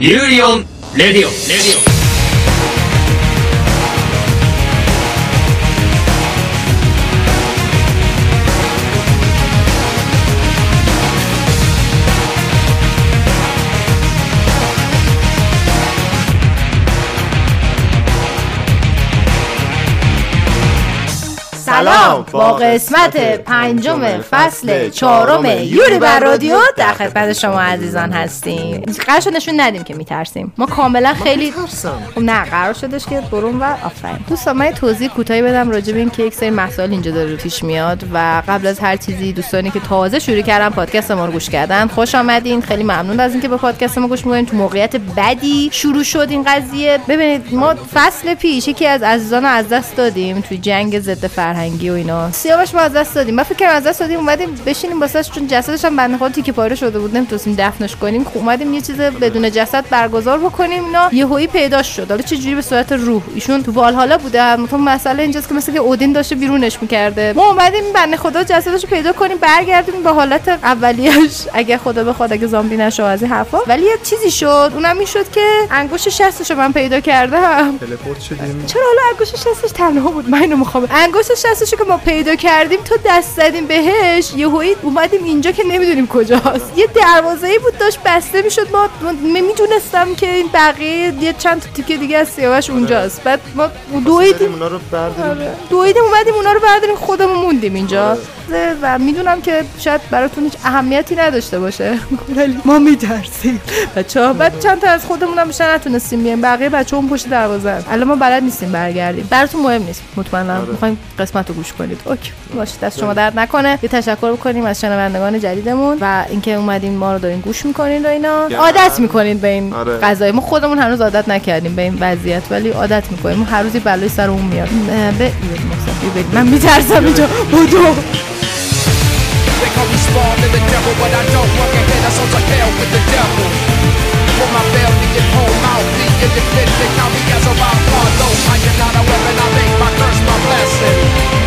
ユーリオンレディオ。レディオ。سلام. با قسمت پنجم فصل چهارم یوری بر رادیو در خدمت شما عزیزان هستیم. قرار نشون ندیم که میترسیم. ما کاملا خیلی خب نه قرار شدش که برون و آفرین. دوستان من توضیح کوتاهی بدم راجع به اینکه یک سری مسائل اینجا داره پیش میاد و قبل از هر چیزی دوستانی که تازه شروع کردن پادکست ما رو گوش کردن خوش آمدین. خیلی ممنون از اینکه به پادکست ما گوش می‌کنین. تو موقعیت بدی شروع شد این قضیه. ببینید ما فصل پیش یکی از عزیزان از دست دادیم توی جنگ ضد فرهنگی و اینا. سیاوش ما از دست دادیم. من فکر از دست دادیم اومدیم بشینیم واسش چون جسدش هم بنده خود تیکه پاره شده بود. نمی‌تونستیم دفنش کنیم. خب اومدیم یه چیز بدون جسد برگزار بکنیم اینا. یهویی پیدا شد. حالا چه جوری به صورت روح؟ ایشون تو والهالا بوده. مثلا مسئله اینجاست که مثل که اودین داشته بیرونش می‌کرده. ما اومدیم بنده خدا جسدش پیدا کنیم برگردیم به حالت اولیش. اگه خدا بخواد اگه زامبی نشه از این حرفا. ولی یه چیزی شد. اونم می‌شد که انگوش شستش من پیدا کردم. تلپورت شدیم. چرا حالا انگوش شستش تنها بود؟ من اینو می‌خوام. انگوش شستش که ما پیدا کردیم تو دست زدیم بهش. یهویی اومدیم اینجا که نمی‌دونیم کجاست. یه دروازه ای بود داشت بسته می‌شد. ما می‌دونستم که این بقیه یه چند تا تیکه دیگه از سیاوش اونجاست. بعد ما دویدیم. اونا رو برداریم. آره. دویدیم اومدیم اونا رو برداریم خودمون موندیم اینجا. آره. و می‌دونم که شاید براتون هیچ اهمیتی نداشته باشه. ولی ما میترسیم. بچه ها بعد چند تا از خودمون هم بیشتر نتونستیم بیایم. بقیه بچه اون پشت دروازه الان ما بلد نیستیم برگردیم. براتون مهم نیست. مطمئنا آره. می‌خوایم قسمت رو گوش کنید اوکی باشه دست شما درد نکنه یه تشکر بکنیم از شنوندگان جدیدمون و اینکه اومدین ما رو دارین گوش می‌کنین و اینا گرم. عادت می‌کنین به این آره. قضایی ما خودمون هنوز عادت نکردیم به این وضعیت ولی عادت می‌کنیم ما هر روزی بلای سر اون میاد به من میترسم اینجا بودو They call me spawn to the devil, but I don't walk ahead. That sounds like hell with the devil. For my belly and home, I'll be independent. Count me as a wild card, though I am not a weapon. I make my curse bless.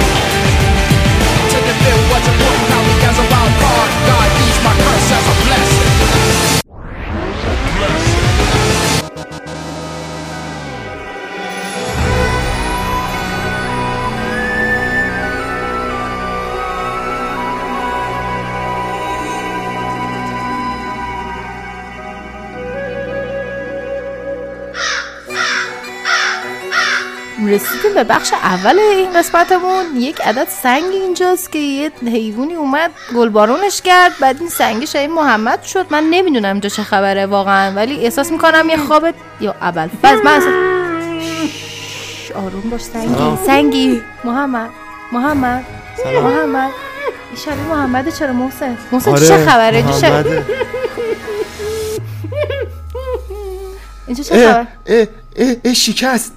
رسیدیم به بخش اول این قسمتمون. یک عدد سنگ اینجاست که یه حیوانی اومد گلبارونش کرد بعد این سنگ شاید محمد شد. من نمی‌دونم اینجا چه خبره واقعا ولی احساس می‌کنم یه خواب یا اول. فاز من احساس... شش، آروم باش سنگی. سنگی. محمد. محمد. محمد. این شبیه محمد چرا محسن؟ محسن آره. چه خبره اینجا چه خبر؟ اه اه اه شکست.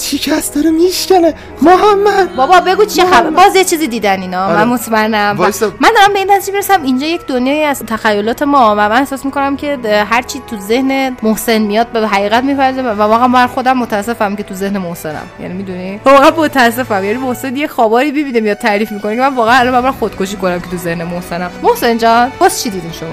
شکست داره میشکنه؟ محمد! بابا بگو چه خبر؟ باز یه چیزی دیدن اینا. آره. من مطمئنم. من دارم به این نتیجه می‌رسم اینجا یک دنیایی از تخیلات ما و من احساس می‌کنم که هر چی تو ذهن محسن میاد به حقیقت میپذیره و واقعا من خودم متاسفم که تو ذهن محسنم. یعنی می‌دونی؟ واقعا متاسفم. یعنی محسن یه خواباری می‌بینه میاد تعریف می‌کنه که من واقعا الان باید خودکشی کنم که تو ذهن محسنم. محسن جان باز چی دیدین شما؟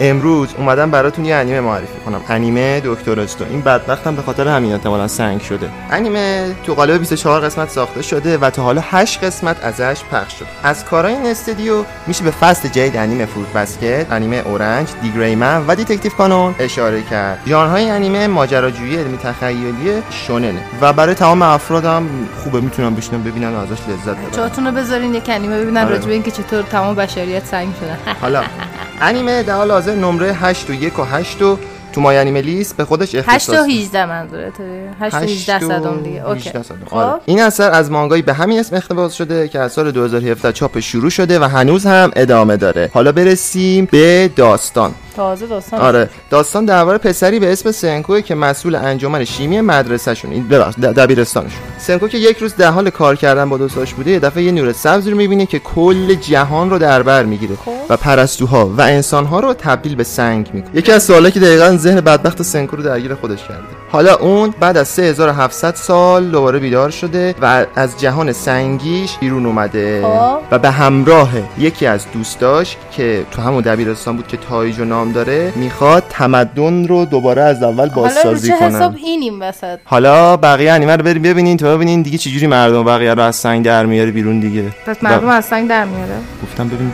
امروز اومدم براتون یه انیمه معرفی کنم. انیمه دکتر استون. این بدبختم به خاطر همین احتمالاً سنگ شده. انیمه تو قالب 24 قسمت ساخته شده و تا حالا 8 قسمت ازش پخش شد از کارهای این استودیو میشه به فصل جدید انیمه Fruits Basket انیمه Orange D.Gray-man و Detective Conan اشاره کرد. ژانرهای انیمه ماجراجویی علمی تخیلی شوننه. و برای تمام افرادم خوبه می‌تونم بشینم ببینن و ازش لذت ببرن. جاتون رو بذارین یک کلمه ببینن آره. راجع به اینکه چطور تمام بشریت سنگ شدن. حالا انیمه در حال حاضر نمره 8 و 1 و 8 و تو MyAnimeList به خودش 8 اختصاص تا 18 منظورته 8 تا 18 صدام دیگه. اوکی. 18 صدم. خب. آره. این اثر از مانگایی به همین اسم اقتباس شده که از سال 2017 چاپ شروع شده و هنوز هم ادامه داره. حالا برسیم به داستان. تازه داستان آره. داستان درباره پسری به اسم سنکوه که مسئول انجمن شیمی مدرسهشون. این دبیرستانشون. سنکو که یک روز در حال کار کردن با دوستاش بوده یه دفعه یه نور سبز رو می‌بینه که کل جهان رو در بر می‌گیره خب. و پرستوها و انسانها رو تبدیل به سنگ می‌کنه. یکی از سوالاتی که دقیقا ذهن بدبخت سنکو رو درگیر خودش کرده. حالا اون بعد از 3700 سال دوباره بیدار شده و از جهان سنگیش بیرون اومده خب. و به همراه یکی از دوستاش که تو همون دبیرستان بود که تایجو نام داره می‌خواد تمدن رو دوباره از اول حالا بازسازی چه حساب کنن اینیم وسط؟ حالا بقیه انیمه رو بریم ببینین تا ببینین دیگه چجوری مردم بقیه رو از سنگ در میاره بیرون دیگه. پس مردم از سنگ در میاره؟ گفتم ببین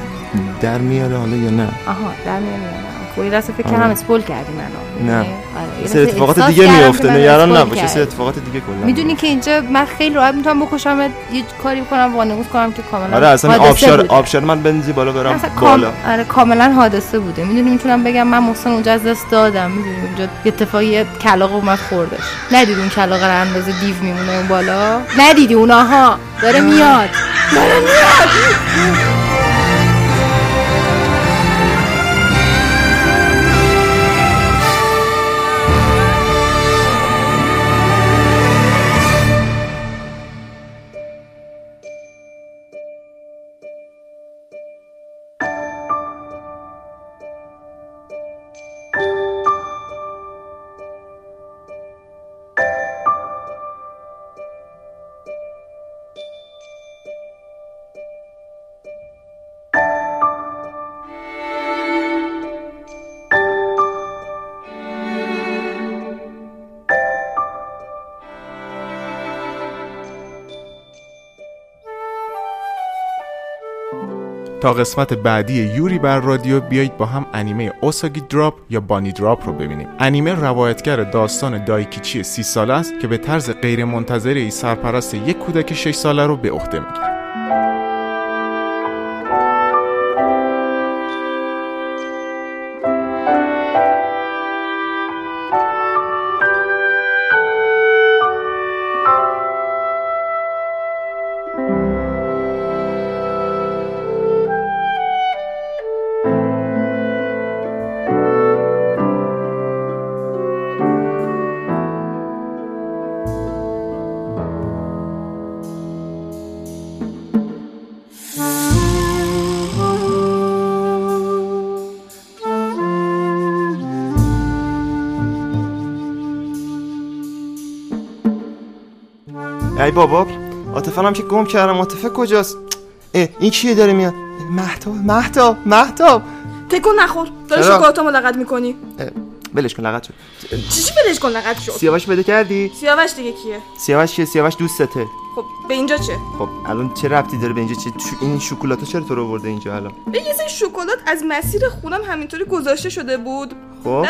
در میاره حالا یا نه. آها در میاره. خب این دست فکر کردم اسپول کردی منو نه. آره، سری دفعه اتفاقات دیگه میفته نگران نباش سری کردی. اتفاقات دیگه کلا می‌دونی که اینجا من خیلی راحت می‌تونم بکشم یه کاری بکنم وانمود کنم که کاملا آره اصلا آبشار. آبشار من بنزی بالا برم بالا. آره کاملا حادثه بوده. می‌دونی می‌تونم بگم من محسن اونجا از دست دادم. می‌دونی اونجا یه اتفاقی کلاغ اومد خوردش. ندیدی اون کلاغ رو اندازه دیو میمونه اون بالا؟ ندیدی اوناها داره میاد. داره میاد. تا قسمت بعدی یوری بر رادیو بیایید با هم انیمه اوساگی دراپ یا بانی دراپ رو ببینیم. انیمه روایتگر داستان دایکیچی سی ساله است که به طرز غیر منتظری سرپرست یک کودک 6 ساله رو به عهده می‌گیره. بابا عاطفه که گم کردم عاطفه کجاست؟ اه، این کیه داره میاد؟ مهتاب مهتاب مهتاب تکون نخور. داری؟ شکلاتامو لغت می‌کنی. ولش کن لغت شد چیشی بلش کن لغت شد سیاوش بده کردی؟ سیاوش دیگه کیه؟ سیاوش کیه سیاوش دوستته. خب به اینجا چه؟ خب الان چه ربطی داره به اینجا؟ چه شو- این شکلات چرا تو رو برده اینجا الان؟ به یه سری شکلات از مسیر خونم همینطوری گذاشته شده بود. خب.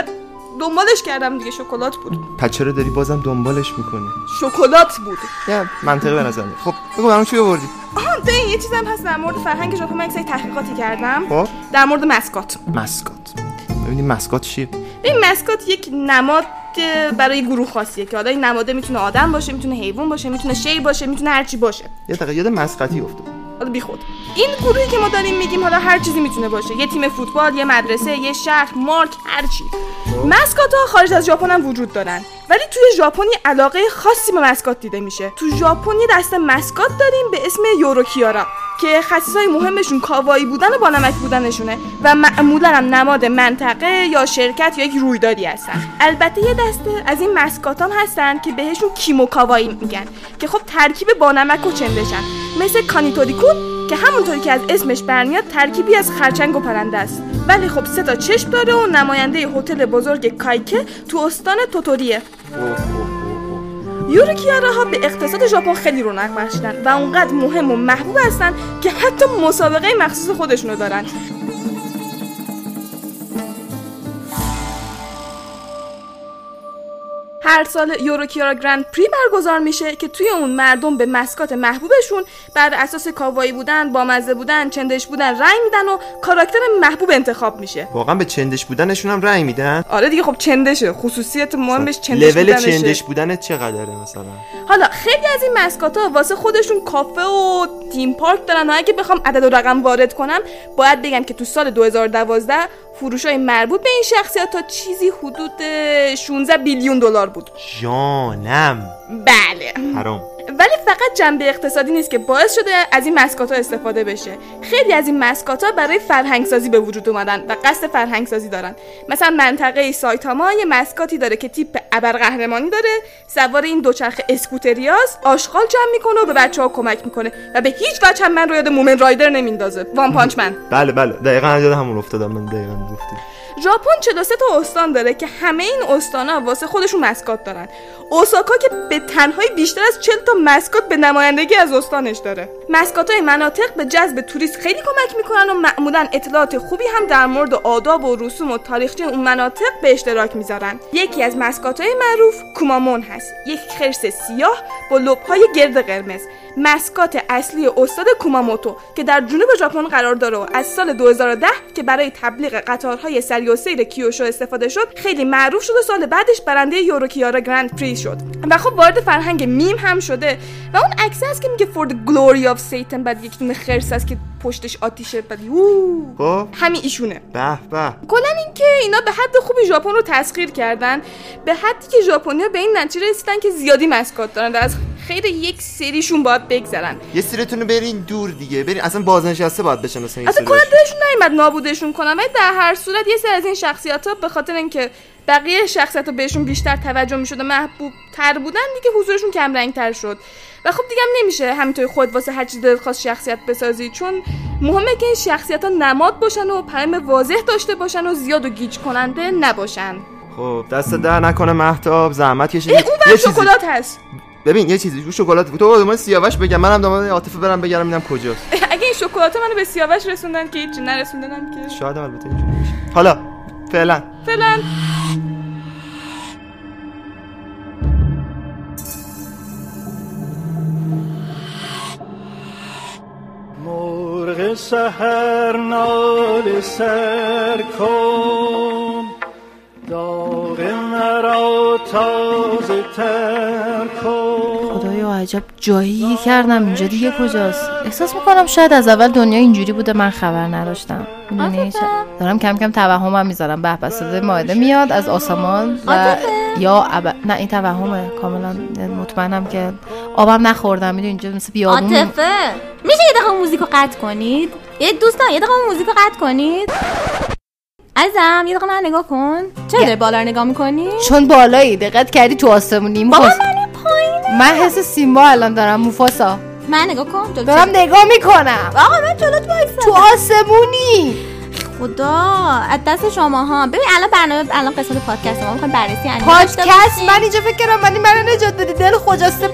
دنبالش کردم دیگه شکلات بود. پس چرا داری بازم دنبالش می‌کنی؟ شکلات بود. یا منطقی به نظر. خب بگو برام چی آوردی؟ آها ببین یه چیزم هست در مورد فرهنگ ژاپن. من یک سری تحقیقاتی کردم. خب. در مورد مسکات. مسکات. ببینیم مسکات چیه؟ این مسکات یک نماد برای گروه خاصیه که حالا این نماده می‌تونه آدم باشه می‌تونه حیوان باشه می‌تونه شی باشه می‌تونه هر چی باشه. یه دقیقه یاد مسقطی افتاد حالا بی خود. این گروهی که ما داریم میگیم حالا هر چیزی می‌تونه باشه. یه تیم فوتبال یه مدرسه یه شهر مارک هر چی. مسکات ها خارج از ژاپن هم وجود دارن. ولی توی ژاپن علاقه خاصی به مسکات دیده میشه. تو ژاپن یه دسته مسکات داریم به اسم یوروکیارا. که خصیصای مهمشون کاوایی بودن و بانمک بودنشونه و معمولا هم نماد منطقه یا شرکت یا یک رویدادی هستن. البته یه دسته از این مسکاتان هستن که بهشون کیمو کاوایی میگن که خب ترکیب بانمک و چندشن. مثل کانیتوریکون که همونطوری که از اسمش برمیاد ترکیبی از خرچنگ و پرنده است. ولی خب سه تا چشم داره و نماینده هتل بزرگ کایکه تو استان توتوریه. یوروکیاراها به اقتصاد ژاپن خیلی رونق بخشیدن و اونقدر مهم و محبوب هستن که حتی مسابقه مخصوص خودشونو دارن. هر سال یوروکیارا گرند پری برگزار میشه که توی اون مردم به مسکات محبوبشون بر اساس کاوایی بودن، بامزه بودن، چندش بودن رأی میدن و کاراکتر محبوب انتخاب میشه. واقعا به چندش بودنشون هم رأی میدن آره دیگه خب چندشه خصوصیت مهمش چندش لول. چندش بودنت چقدره مثلا حالا خیلی از این مسکات ها واسه خودشون کافه و تیم پارک دارن و اگه بخوام عدد و رقم وارد کنم باید بگم که تو سال 2012 فروش های مربوط به این شخصیت تا چیزی حدود 16 بیلیون دلار بود. جانم. بله. حرام. ولی فقط جنبه اقتصادی نیست که باعث شده از این mascot ها استفاده بشه. خیلی از این mascot ها برای فرهنگسازی به وجود اومدن و قصد فرهنگسازی دارن. مثلا منطقه سایتاما یه mascot ی داره که تیپ ابرقهرمانی داره. سوار این دوچرخه اسکوتریاس آشغال جمع می‌کنه و به بچه ها کمک می‌کنه و به هیچ وجه هم من رو یاد Mumen Rider نمیندازه. One Punch Man بله بله. دقیقا یاد همون افتادم من. دقیقا گفتی ژاپن 43 تا استان داره که همه این استانا واسه خودشون مسکات دارن. اوساکا که به تنهایی بیشتر از 40 تا مسکات به نمایندگی از استانش داره. مسکات های مناطق به جذب توریست خیلی کمک می‌کنن و معمولا اطلاعات خوبی هم در مورد آداب و رسوم و تاریخچه اون مناطق به اشتراک می‌ذارن. یکی از مسکات های معروف کومامون هست. یک خرس سیاه با لبهای گرد قرمز. مسکات اصلی استاد کوماموتو که در جنوب ژاپن قرار داره و از سال 2010 که برای تبلیغ قطارهای سری و سیر کیوشو استفاده شد خیلی معروف شد و سال بعدش برنده یوروکیارا گرند پری شد. و خب وارد فرهنگ میم هم شده و اون عکس هست که میگه the glory of Satan بعد یک دونه خرس هست که پشتش آتیشه بعد خب؟ همین ایشونه. به به. کلا اینکه اینا به حد خوبی ژاپن رو تسخیر کردن به حدی که ژاپنیا به این نتیجه رسیدن که زیادی مسکات دارن و از خیر یک سریشون باید بگذرن. یه سیرتون رو برین دور دیگه. برین. اصلا بازنشسته باید بشن اصلا اصلا. کلا دلشون نیومد نابودشون کنم. ولی در هر صورت یه سری از این شخصیت ها به خاطر اینکه بقیه شخصیت ها بهشون بیشتر توجه می‌شد و محبوب تر بودن دیگه حضورشون کم رنگ تر شد. و خب دیگه هم نمیشه همینطوری خود واسه هر چیز دلت خواست شخصیت بسازی چون مهمه که این شخصیت ها نماد باشن و پیام واضح داشته باشن و زیاد و گیج کننده نباشن. خب دست در نکنه محتاب زحمت کشید. اون بر شکلات هست. ببین یه چیزی رو شکلات. تو دنبال سیاوش بگم. منم دنبال عاطفه برم بگم ببینم کجاست. اگه این شکلات منو به سیاوش رسوندن که هیچ نرسوندنم که. شاید البته. حالا فعلا. فعلا. مرغ سهر نال سر کن. داغ مرا تازه تر کن. عجب جایی کردم اینجا دیگه کجاست؟ احساس می‌کنم شاید از اول دنیا اینجوری بوده من خبر نداشتم. دارم کم کم توهمم می‌ذارم. به به صدای ماهده میاد از آسمان و یا اب... نه این توهمه. کاملا مطمئنم که آبم نخوردم. می‌دونی اینجا مثل بیابون عاطفه. میشه یه دقیقه موزیک رو قطع کنید؟ یه دوستان یه دقیقه موزیک رو قطع کنید؟ عزیزم یه دقیقه من نگاه کن. چرا داری بالا نگاه می‌کنی؟ چون بالایی. دقت کردی تو آسمونی بابا موفاس من من حس سیمبا الان دارم موفاسا. من نگاه کن جلو دارم نگاه می‌کنم. آقا من جلوت وایسا تو آسمونی. خدا از دست شما ها ببین الان برنامه الان قسمت پادکست ما می‌خوایم بررسی انیمه پادکست. من اینجا فکر کردم ولی منو نجات بدی دل خجسته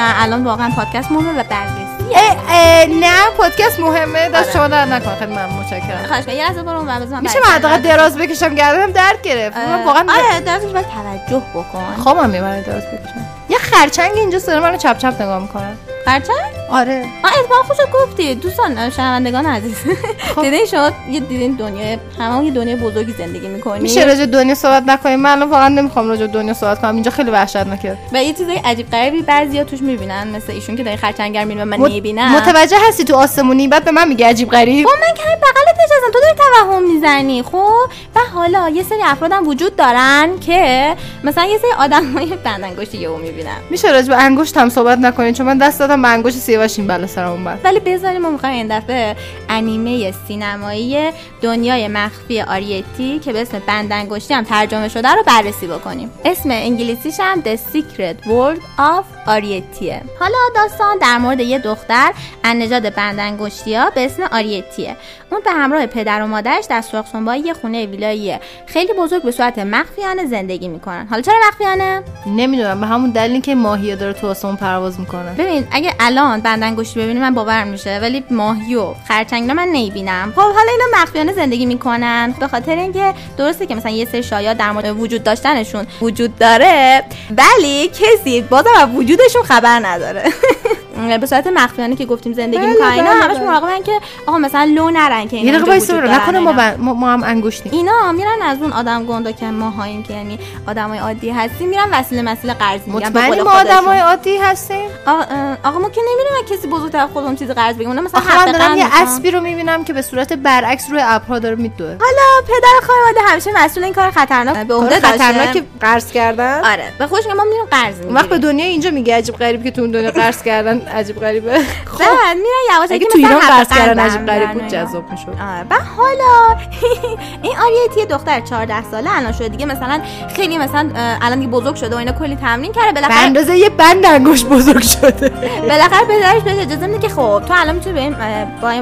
نه، الان واقعا پادکست مهمه و بررسی. اه، اه، نه پادکست مهمه. دست آره. شما در نکن خیلی من متشکرم. خواهش یه لحظه برو من میشه بررسی من. دراز بکشم گردنم درد گرفت. من واقعا آره درستش باید توجه بکن خوابم می‌بره دراز بکشم. یه خرچنگ اینجا سر منو چپ چپ نگاه می‌کنن خرچنگ؟ آره. آه اتفاقا خوشت گفتی. دوستان شنوندگان عزیز. دیدین شما یه دیدین دنیای همه یه دنیای بزرگی زندگی می‌کنی میشه راجع دنیا صحبت نکنیم؟ من الان واقعا نمی‌خوام راجع دنیا صحبت کنم. اینجا خیلی وحشتناکه. و یه چیزای عجیب غریبی بعضیا توش می‌بینن. مثل ایشون که داری خرچنگر می‌بینن و من مت- نمی‌بینم. متوجه هستی تو آسمونی؟ بعد به من میگه عجیب غریب. خب من که بغلت نشستم تو داری توهم می‌زنی خب و حالا یه سری افرادم وجود دارن که مثلا یه سری آدمای بندنگشتی یهو می‌بینن. میشه راجع به انگشت هم صحبت نکنین چون من دست دادم به انگشت سیاوش این بلا سرم اومد ولی بذاریم ما می‌خوایم این دفعه انیمه سینمایی دنیای مخفی آریتی که به اسم بندنگشتی هم ترجمه شده رو بررسی بکنیم. اسم انگلیسیش هم The Secret World of آریتیه. حالا داستان در مورد یه دختر نژاد بندنگشتی ها به اسم آریتیه. اون به همراه پدر و مادرش در سرخ یه خونه ویلایی خیلی بزرگ به صورت مخفیانه زندگی می‌کنن. حالا چرا مخفیانه؟ نمی‌دونم به همون دلیلی که ماهیه داره تو آسمون پرواز می‌کنه. ببین اگه الان بندنگشتی ببینی من باورم میشه ولی ماهی و خرچنگ من نمی‌بینم. خب حالا اینا مخفیانه زندگی می‌کنن. به خاطر اینکه درسته که مثلا یه سری شایعات در مورد وجود داشتنشون وجود داره ولی کسی بازم از وجودشون خبر نداره. به صورت مخفیانه که گفتیم زندگی بله، می‌کنن اینا بله، همش بله. مراقبن که آقا مثلا لو نرن که یه اینا دقیقه برو دارن نکنه ما. بن- ما, ما هم انگشتیم اینا میرن از اون آدم گندا که ماهاییم که یعنی آدمای عادی هستیم میرن وسیله مسیله قرض می‌گیرن مطمئنی ما. آدمای عادی هستیم؟ آقا, ما که نمیریم از کسی بزرگتر خودمون چیزی قرض بگیم اونا مثلا حق دارم یه. اسبی رو می‌بینم که به صورت برعکس روی ابرها داره میدوه. حالا پدر خانواده همیشه مسئول این کار خطرناک به عهده خطرناک قرض کردن؟ آره. به میگه ما میریم قرض می‌گیریم وقت به دنیا اینجا میگه عجیب غریب که تو اون دنیا قرض کردن عجیب غریبه. بعد میرن یواشکی اگه تو ایران قصد کردن عجیب غریب بود. جذاب می‌شد. و حالا این آریتی دختر 14 ساله الان شده دیگه مثلا خیلی مثلا الان دیگه بزرگ شده و اینا کلی تمرین کرده. بالاخره اندازه یه بند انگشت بزرگ شده. بالاخره پدرش بهش اجازه میده که خب تو الان می‌تونی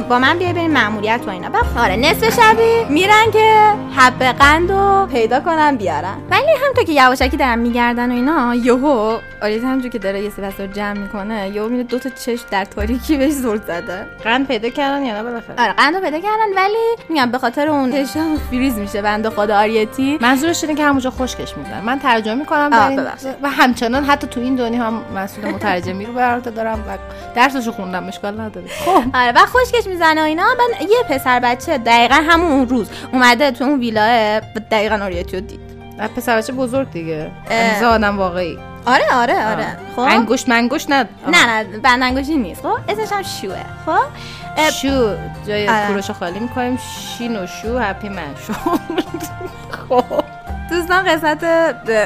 با, من بیای بریم ماموریت و اینا. بعد آره نصف شبی میرن که حب قند رو پیدا کنن بیارن. ولی همونطور که یواشکی دارن میگردن و اینا یهو آریت همونجور که داره یه سری رو جمع می‌کنه یهو میره دو تا چش در تاریکی بهش زل زده. قند پیدا کردن یا نه بالاخره؟ آره قند پیدا کردن ولی میگم به خاطر اون چشا فریز میشه بنده خدا آریتی. منظورش اینه که همونجا خشکش میدن من ترجمه می‌کنم. و همچنان حتی تو این دنیا هم مسئول مترجمی رو بر عهده دارم و درسشو خوندم اشکال نداره. خب. آره و خشکش می‌زنه و اینا. بعد یه پسر بچه دقیقا همون اون روز اومده تو اون ویلاه و دقیقا آریتی رو دید. پسر بچه بزرگ دیگه. مثل آدم واقعی. آره آره آره. خب؟ انگشت منگشت نه. نه نه بند انگشتی نیست. خب؟ اسمش هم شوه خب؟ شو. جای آره. کوروش خالی می‌کنیم. شین و شو هپی من. شو. خب. دوستان قسمت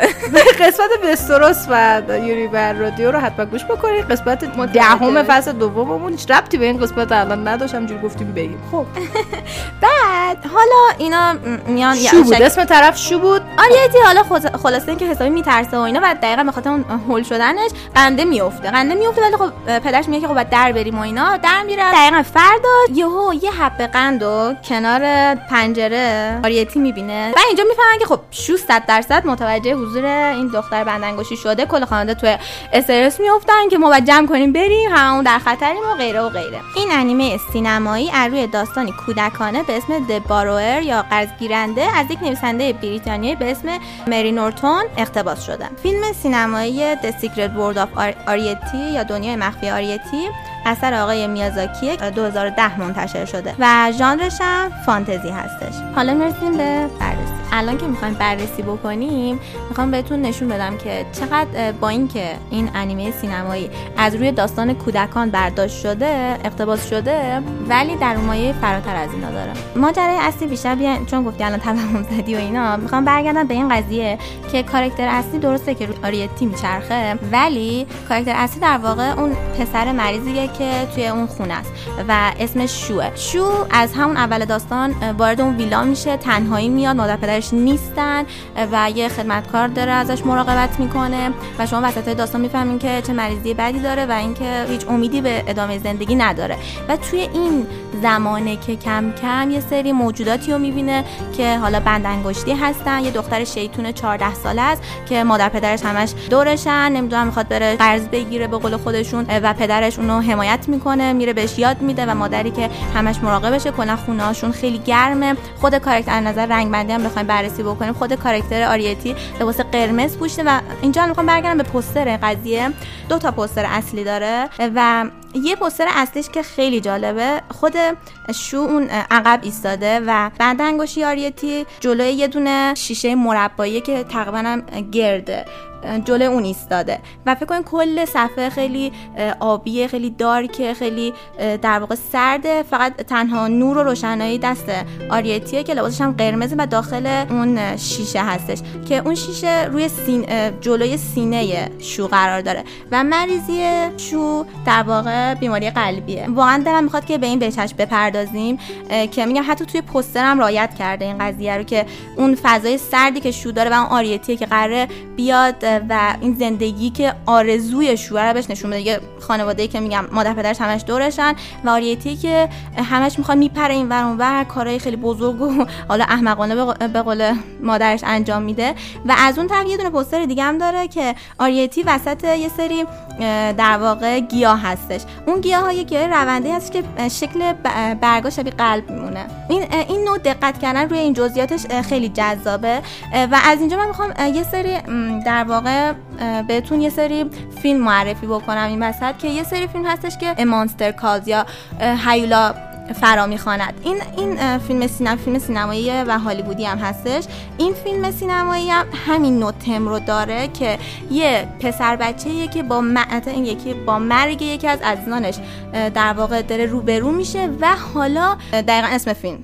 قسمت بستروس و یوری بر رادیو رو حتما گوش بکنید قسمت دهم فصل دوممون. هیچ ربطی به این قسمت الان نداشت. همجور گفتیم بگیم. خب. بعد حالا اینا میان شو بود. اسم طرف شو بود. آریتی حالا خلاصه اینکه حسابی میترسه و اینا بعد دقیقا به خاطر اون هول شدنش قنده میفته. قنده میفته ولی خب پدرش میگه که خب در بریم و اینا. در میره. دقیقا فردا یهو یه حبه قند و کنار پنجره آریتی می‌بینه. و اینجا می‌فهمن که خب شو 100 درصد متوجه حضور این دختر بندانگشتی شده. کل خانواده تو استرس میافتن که ما باید جمع کنیم بریم همون در خطریم و غیره و غیره. این انیمه سینمایی از روی داستانی کودکانه به اسم The Borrower یا قرض‌گیرنده از یک نویسنده بریتانیایی به اسم مری نورتون اقتباس شده فیلم سینمایی The Secret World Ar- آریتی یا دنیای مخفی آریتی اثر آقای میازاکی 2010 منتشر شده و ژانرش هم فانتزی هستش. حالا می‌رسیم به بررسی. الان که می‌خوایم بررسی بکنیم می‌خوام بهتون نشون بدم که چقدر با اینکه این انیمه سینمایی از روی داستان کودکان برداشت شده اقتباس شده ولی در مایه فراتر از اینا داره. ماجرای اصلی بیشتر بیان چون گفتی الان توهم زدی و اینا می‌خوام برگردم به این قضیه که کاراکتر اصلی درسته که روی آریتی میچرخه ولی کاراکتر اصلی در واقع اون پسر مریضیه که توی اون خونه است و اسمش شوه. شو از همون اول داستان وارد اون ویلا میشه تنهایی میاد مادر پدرش نیستن و یه خدمتکار داره ازش مراقبت می‌کنه و شما وسط داستان می‌فهمین که چه مریضی بدی داره و اینکه هیچ امیدی به ادامه زندگی نداره. و توی این زمانه که کم کم یه سری موجوداتی رو می‌بینه که حالا بند انگشتی هستن. یه دختر شیطون 14 ساله است که مادر پدرش همش دورشن نمی‌دونم می‌خواد بره قرض بگیره به قول خودشون و پدرش اونو حمایت می‌کنه میره بهش یاد میده و مادری که همش مراقبشه کلا خونه‌هاشون خیلی گرمه. خود کاراکتر از نظر رنگ بندی هم بخوایم بررسی بکنیم. خود کاراکتر آریتی لباس قرمز پوشیده و اینجا می‌خوام برگردم به پوستر قضیه. دو تا پوستر اصلی داره و یه پوستر اصلیش که خیلی جالبه. خود شو اون عقب ایستاده و بند انگشتی آریتی جلوی یه دونه شیشه مربایی که تقریبا گرده. جلوی اون ایستاده. و فکر کنید کل صفحه خیلی آبیه خیلی دارکه خیلی در واقع سرده فقط تنها نور و روشنایی دست آریتیه که لباسش هم قرمزه و داخل اون شیشه هستش که اون شیشه روی سین جلوی سینه شو قرار داره و مریضی شو در واقع بیماری قلبیه. واقعا دلم می‌خواد که به این بچش بپردازیم که میگم حتی توی پوسترم رایت کرده این قضیه رو که اون فضای سردی که شو داره و اون آریتیه که قراره بیاد و این زندگی که آرزوی شو رو بهش نشون بده. یه خانواده که میگم مادر پدرش همش دورشن. و آریتی که همش می‌خواد میپره این ور اونور کارهای خیلی بزرگ و حالا احمقانه به قول- مادرش انجام میده. و از اون طرف یه دونه پوستر دیگه هم داره که آریتی وسط یه سری در واقع گیاه هستش. اون گیاه های گیاه رونده هست که شکل برگا شبیه قلب میمونه. این این نوع دقت کردن روی این جزئیاتش خیلی جذابه. و از اینجا من می‌خوام یه سری در واقع اه، بهتون یه سری فیلم معرفی بکنم این وسط که یه سری فیلم هستش که مانستر کالز یا هیولا فرا می‌خواند. این این فیلم سینما فیلم سینمایی و هالیوودی هم هستش. این فیلم سینمایی هم همین نوع تم رو داره که یه پسر بچه‌ایه که با این یکی با مرگ یکی از عزیزانش در واقع داره روبرو میشه و حالا دقیقا اسم فیلم.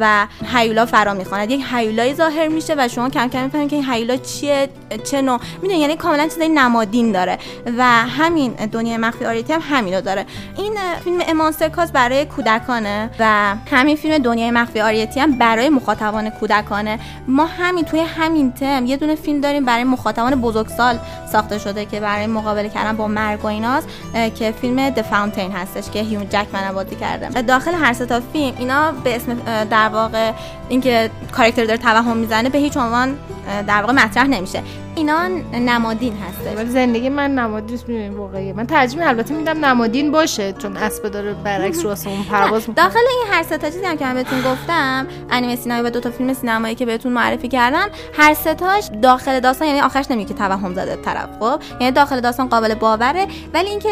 و هیولا فرا می‌خواند. یک هیولای ظاهر میشه و شما کم کم می‌فهمید که این هیولا چیه چه نوع می‌دونی یعنی کاملا چیزای نمادین داره و همین دنیای مخفی آریتی هم همینو داره. این فیلم امانسرکاز برای کودکانه و همین فیلم دنیای مخفی آریتی هم برای مخاطبان کودکانه. ما همین توی همین تم یه دونه فیلم داریم برای مخاطبان بزرگسال ساخته شده که برای مقابله کردن با مرگ و ایناست که فیلم د فاونتین هستش که هیون جکمن بازی کرده. داخل هر سه تا فیلم اینا به اسم در واقع اینکه کاراکتر داره توهم می‌زنه به هیچ عنوان در واقع مطرح نمیشه. اینا نمادین هستش. ولی زندگی من نمادین نیست می‌دونی واقعیه. من ترجیح البته میدم نمادین باشه چون اسب داره برعکس رو آسمون پرواز می‌کنه. داخل این هر سه تا چیزی هم که من بهتون گفتم انیمه سینمایی و دو تا فیلم سینمایی که بهتون معرفی کردم هر سه تاش داخل داستان یعنی آخرش نمیگه که توهم زده طرف خب؟ یعنی داخل داستان قابل باوره. ولی اینکه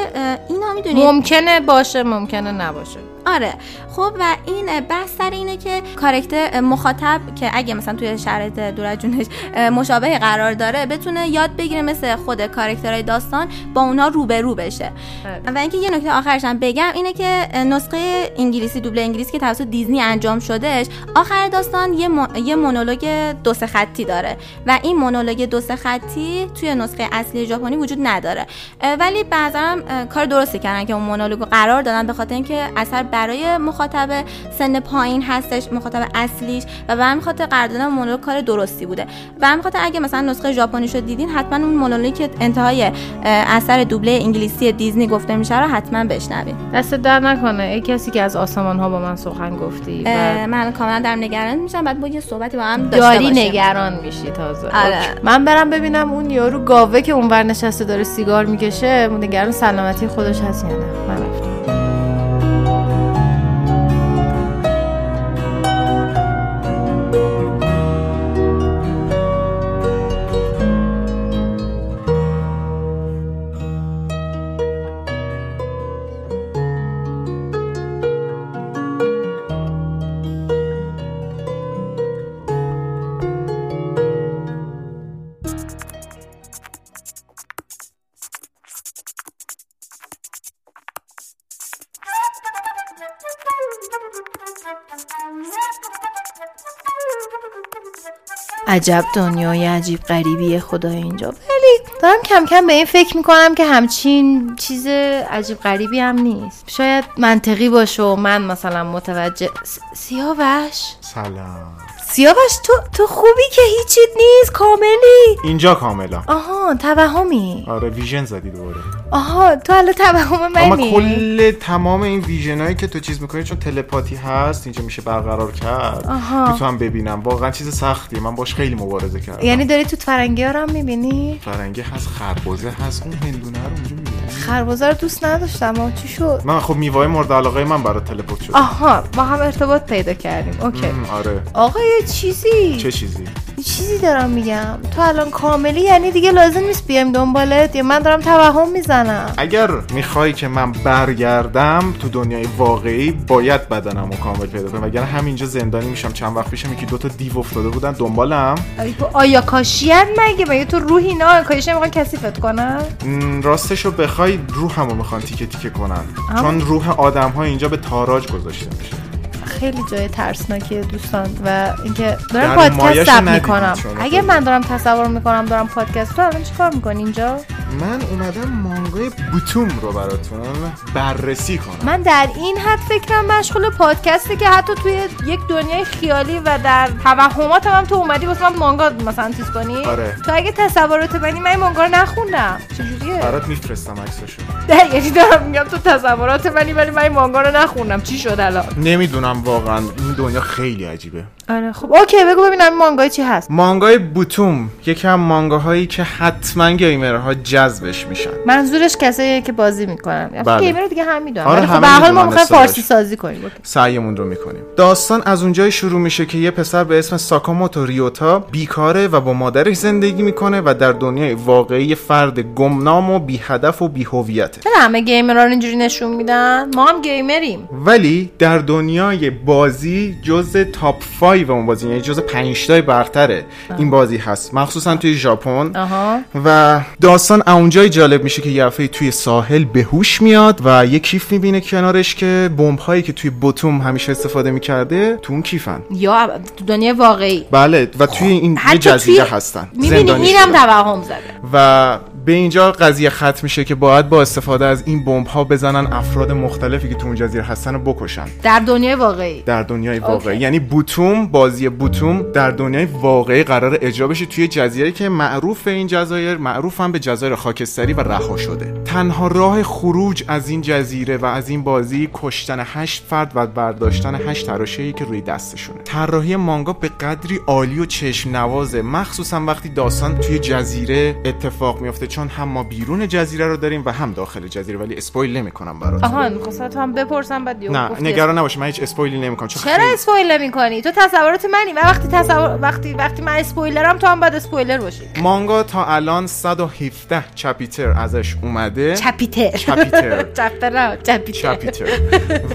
اینا می‌دونید. ممکنه باشه ممکنه نباشه. آره. خب و این بحث سر اینه که کارکتر مخاطب که اگه مثلا توی شرایط دور از جونش مشابه قرار داره بتونه یاد بگیره مثل خود کارکترهای داستان با اونا روبرو بشه. و اینکه یه نکته آخرش هم بگم اینه که نسخه انگلیسی دوبله انگلیسی که توسط دیزنی انجام شدهش آخر داستان یه, مو- یه مونولوگ دو سه خطی داره. و این مونولوگ دو سه خطی توی نسخه اصلی ژاپنی وجود نداره. ولی بعضا کار درستی کردن که اون مونولوگ رو قرار دادن به خاطر اینکه اثر برای مخاطب سن پایین هستش مخاطب اصلیش و به همین خاطر قرار دادن مونولوگ کار درستی بوده. به همین خاطر اگه مثلا نسخه ژاپنی شو دیدین حتما اون مونولوگی که انتهای اثر دوبله انگلیسی دیزنی گفته میشه رو حتما بشنوید دست در نکنه. ای کسی که از آسمان ها با من سخن گفتی و من کاملا در نگران میشم. بعد با یه صحبتی با هم داشته داری باشیم. نگران میشی تازه. آره. من برم ببینم اون یارو گاوه که اونور نشسته داره سیگار می‌کشه. نگران سلامتی خودش هست یا نه. من رفتم. عجب دنیای عجیب غریبی خدا اینجا. ولی دارم کم کم به این فکر می‌کنم که همچین چیز عجیب غریبی هم نیست. شاید منطقی باشه و من مثلا متوجه س- سیاوش؟ سلام. سیاوش تو تو خوبی که هیچیت نیست؟ کاملی. اینجا کاملا. آها توهمی. آره ویژن زدی دوباره. آها تو الان توهم اما منی کل تمام این ویژن هایی که تو چیز می‌کنی چون تلپاتی هست اینجا میشه برقرار کرد. آها. می‌تونم ببینم. واقعا چیز سختیه. من باش خیلی مبارزه کردم. یعنی داری تو فرنگی ها رو هم می‌بینی؟ فرنگی هست خربزه هست. اون هندونه رو اونجا می‌بینی؟ خربزه رو دوست نداشتم آه، چی شد؟ من خب میوای مورد علاقه من برای تلپورت شد آها با هم ارتباط پیدا کردیم. اوکی. آره. آقا یه چیزی. چه چیزی؟ چیزی دارم میگم. تو الان کاملی یعنی دیگه لازم نیست بیایم دنبالت. یا من دارم توهم می‌زنم. اگر می‌خوای که من برگردم تو دنیای واقعی باید بدنم رو کامل پیدا کنم. وگرنه همینجا زندانی میشم چند وقت پیشم یکی دوتا دیو افتاده بودن دنبالم. آیا کاشیان مگه؟ مگه تو روحی نه؟ آیا کاشیان می‌خوان کثیفت کنن م، راستش رو بخوای روحمو می‌خوان تیکه تیکه کنن. چون روح آدم ها اینجا به تاراج گذاشته میشه. خیلی جای ترسناکیه دوستان و اینکه دارم در پادکست ضبط می‌کنم. اگه. من دارم تصور می‌کنم دارم پادکست تو الان چیکار می‌کنی اینجا؟ من اومدم مانگای بوتوم رو براتون بررسی کنم. من در این حد فکرم مشغول پادکسته که حتی توی یک دنیای خیالی و در توهمات هم تو اومدی واسه من مانگا مثلا چیز کنی؟ آره. تو اگه تصورات بنی من مانگا رو نخوندم. چجوریه؟ برات میفرستم عکسشو. یعنی دارم میگم تو تصورات منی ولی من مانگا رو نخوندم. چی شد الان؟ نمی‌دونم واقعا این دنیا خیلی عجیبه. آره خب اوکی بگو ببینم مانگای چی هست. مانگای بوتوم یکی از مانگاهایی که حتما gamer ها جذبش میشن. منظورش کسایی که بازی می‌کنن. بله. gamer دیگه هم می‌دونم آره، خب به هر حال ما می‌دونن می‌خوایم. فارسی سازی کنیم. اوکی. سعیمون رو می‌کنیم. داستان از اونجای شروع میشه که یه پسر به اسم ساکاموتو ریوتا بیکاره و با مادرش زندگی می‌کنه و در دنیای واقعی فرد گمنام و بی هدف و بی هویته چرا همه گیمرها رو اینجوری نشون میدن؟ ما هم گیمریم. ولی در دنیای بازی جز تاپ 5 اون بازی یعنی جز 5 تای برتره. این بازی هست. مخصوصا توی ژاپن. و داستان اونجای جالب میشه که یه دفعه توی ساحل به هوش میاد و یه کیف می‌بینه کنارش که بمب هایی که توی بوتوم همیشه استفاده می‌کرده تو اون کیفن. یا تو دنیای واقعی. بله و توی این جزیره توی- هستن. می‌بینی اینم. توهم زده. و به اینجا قضیه ختم میشه که باید با استفاده از این بمب ها بزنن افراد مختلفی که تو اون جزیره هستن رو بکشن. در دنیای واقعی. در دنیای واقعی. اوکی. یعنی بوتوم بازی بوتوم در دنیای واقعی قرار اجرا بشه توی جزیره که معروف این جزایر معروف هم به جزایر خاکستری و رها شده. تنها راه خروج از این جزیره و از این بازی کشتن هشت فرد و برداشتن هشت تراشه‌ای که روی دستشونه. طراحی مانگا به قدری عالی و چشم نوازه مخصوصا وقتی داستان توی جزیره اتفاق میفته چون هم ما بیرون جزیره رو داریم و هم داخل جزیره ولی spoil نمی‌کنم برات آها می‌خواستم تو هم بپرسم بعد نه نگران نباش من هیچ اسپویلی نمی‌کنم چون چرا خیلی- اسپویل نمی‌کنی تو تصورات منی. من وقتی تصور وقتی وقتی من اسپویلرم تو هم باید اسپویلر باشی. مانگا تا الان 117 چپیتر ازش اومده. چپیتر. چپیتر. چپتر چپیتر. چپیتر.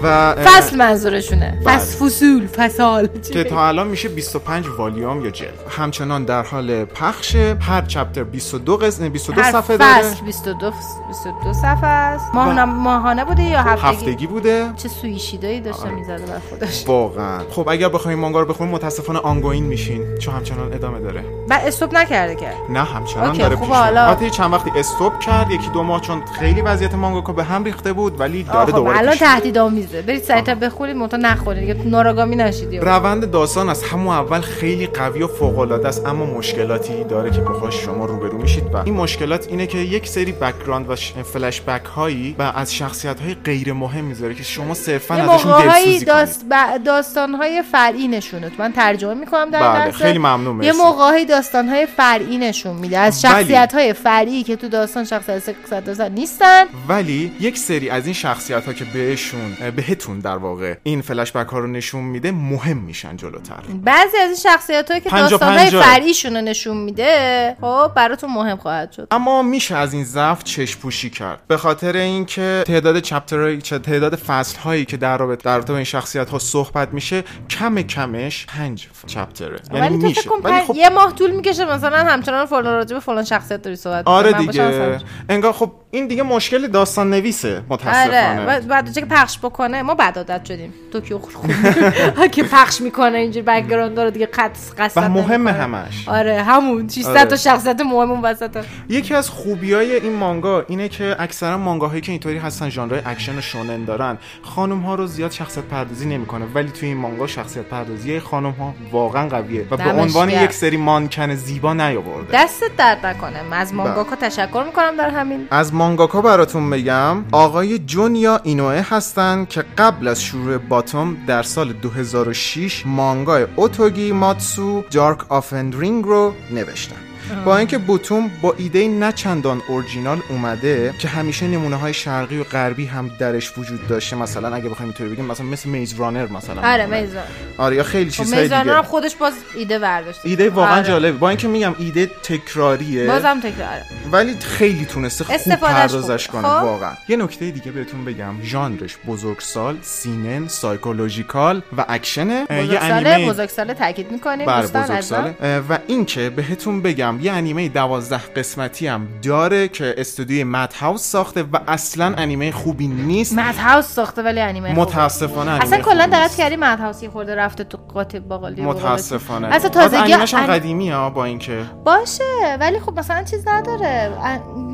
و فصل منظورشونه. بله. فصل فصول فصال. که تا الان میشه 25 والیوم یا جلد. همچنان در حال پخشه هر چپتر 22 قسمت 22 هر صفحه داره. فصل 22 22 صفحه است. ماهانه بوده یا هفتگی, هفتگی بوده. چه سویشیدایی داشته می‌زده بر خودش. واقعا. خب اگر بخوایم مانگا رو بخونیم متاسفانه ongoing میشین. چون همچنان ادامه داره. بعد stop نکرده که. نه همچنان اوکی، داره پیش میره. حالا- البته چند وقتی stop کرد؟ یکی دو ماه چون خیلی وضعیت مانگاکا به هم ریخته بود ولی داره خب دوباره الان پیش میره. تهدید آمیزه برید سریعتر بخونید منتها نخونید دیگه ناراگامی نشید روند داستان از همون اول خیلی قوی و فوق العاده است اما مشکلاتی داره که باهاش شما روبرو میشید. و این مشکلات اینه که یک سری background و فلش بک هایی و از شخصیت های غیر مهم می‌ذاره که شما صرفا ازشون دلسوزی داست داستان های فرعی نشونه من ترجمه می‌کنم در بله،. خیلی ممنون، یه مرسی. موقعهایی داستان های فرعی نشون میده از شخصیت های فرعی که تو داستان شخصیت درصد نیستن ولی یک سری از این شخصیت ها که بهشون بهتون در واقع این فلش بک ها رو نشون میده مهم میشن جلوتر بعضی از این شخصیت هایی که داستان های پنجا. فرعیشون رو نشون میده خب براتون مهم خواهد شد اما میشه از این ضعف چشم پوشی کرد به خاطر اینکه تعداد چپتر تعداد فصل هایی که در رابطه در رابطه با این شخصیت ها صحبت میشه کم کمش پنج چپتره. یعنی ولی تو میشه. ولی خب یه ماه طول می‌کشه مثلا همچنان فلان راجع به فلان شخصیت داری صحبت آره دیگه. انگار خب این دیگه مشکل داستان نویسه آره. متاسفانه و بعد که پخش بکنه ما بد عادت شدیم. توکیو خوب که پخش می‌کنه اینجوری بکگراند رو دیگه قط قصد و مهم. همش. آره همون. 600 آره. تا شخصیت مهم اون وسط یکی از خوبی های این مانگا اینه که اکثرا مانگاهایی که اینطوری هستن ژانر اکشن و شونن دارن. خانم ها رو زیاد شخصیت پردازی نمی‌کنه. ولی توی این مانگا شخصیت پردازی خانم ها واقعا قویه و به عنوان. یک سری مانکن زیبا نیاورده. دستت درد نکنه. از مانگاکا تشکر می‌کنم در همین. از مانگاکا براتون بگم آقای جونیا اینوه هستن که قبل از شروع باتوم در سال 2006 مانگای اوتوگی ماتسوری Dark Offering رو نوشتن. با اینکه بوتوم با ایده نه چندان اورجینال اومده که همیشه نمونه های شرقی و غربی هم درش وجود داشته. مثلا اگه بخوایم اینطوری بگیم مثلا مثل Maze Runner مثلا. آره میزان آره یا خیلی خب چیزهای میزان دیگه. هم خودش باز ایده برداشت ایده واقعا آره. جالبه. با اینکه میگم ایده تکراریه. بازم تکراره. ولی خیلی تونسته خوب پردازش. کنه خب. واقعا. یه نکته دیگه بهتون بگم. ژانرش بزرگسال سینن psychological و اکشنه. اه، یه انیمه بزرگساله تاکید می‌کنیم بله دوستان بزرگساله. و اینکه بهتون بگم یه انیمه دوازده قسمتی هم داره که استودیوی مد هاوس ساخته و اصلا انیمه خوبی نیست. مد هاوس ساخته ولی انیمه. متاسفانه انیمه اصلا کلا دقت. کردی مد هاوس یه خورده رفته تو قاطی باقالی متاسفانه. اصلا تازگی انیمش هم قدیمی ها با اینکه. باشه ولی خب مثلا چیز نداره.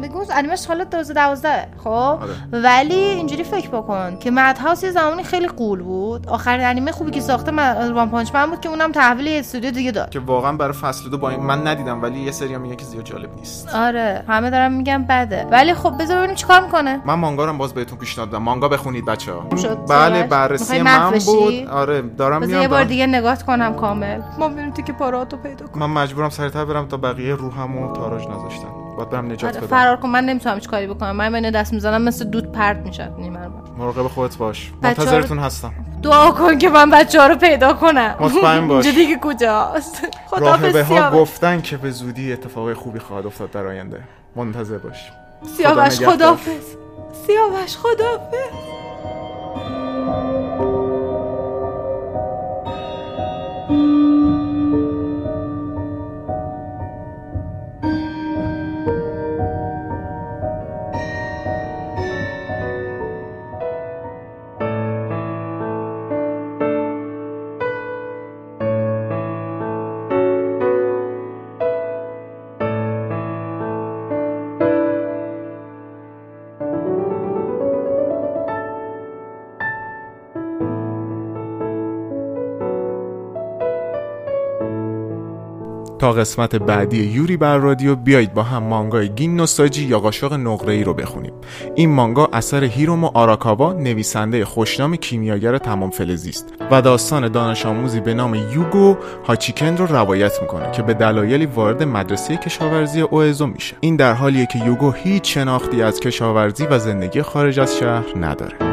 بگو انیمش حالا 2012 خب؟ آره. ولی اینجوری فکر بکن که مد هاوس یه زمانی خیلی قول بود. آخرین انیمه خوبی که ساخته وان پانچ من بود که اونم تحویل استودیو دیگه داد. که واقعا برای فصل دو با این من ندیدم ولی یه سری هم میگه که زیاد جالب نیست. آره همه دارن میگن بده. ولی خب بذار ببینیم چیکار می‌کنه. من مانگا رو هم باز بهتون پیشنهاد دادم مانگا بخونید بچه ها شد بله؟ بررسی من؟ بود. آره دارم بذار میام یه بار دارم- دیگه نگاه کنم کامل. ما بریم که پاراتو پیدا کنم من مجبورم سریعتر برم تا بقیه روحمو تاراج نذاشتن. باید برم نجات آره بدم. فرار کن من نمی‌تونم هیچ کاری بکنم. من بین دست می‌زنم مثل دود پرت می‌شد نیمر مراقب خودت باش. منتظرتون هستم. دعا کن که من بچه ها رو پیدا کنم. مطمئن باش. دیگه کجاست؟ راهبه ها گفتن که به زودی اتفاق خوبی خواهد افتاد در آینده. منتظر باش. سیاوش. خدافز سیاوش خدافز قسمت بعدی یوری بر رادیو. بیایید با هم مانگای گین نو ساجی یا قاشق نقره ای رو بخونیم. این مانگا اثر هیرومو آراکاوا نویسنده خوشنام کیمیاگر تمام فلزی است و داستان دانش آموزی به نام یوگو هاچیکن رو روایت می‌کنه که به دلایلی وارد مدرسه کشاورزی اوئزو میشه. این در حالیه که یوگو هیچ شناختی از کشاورزی و زندگی خارج از شهر نداره.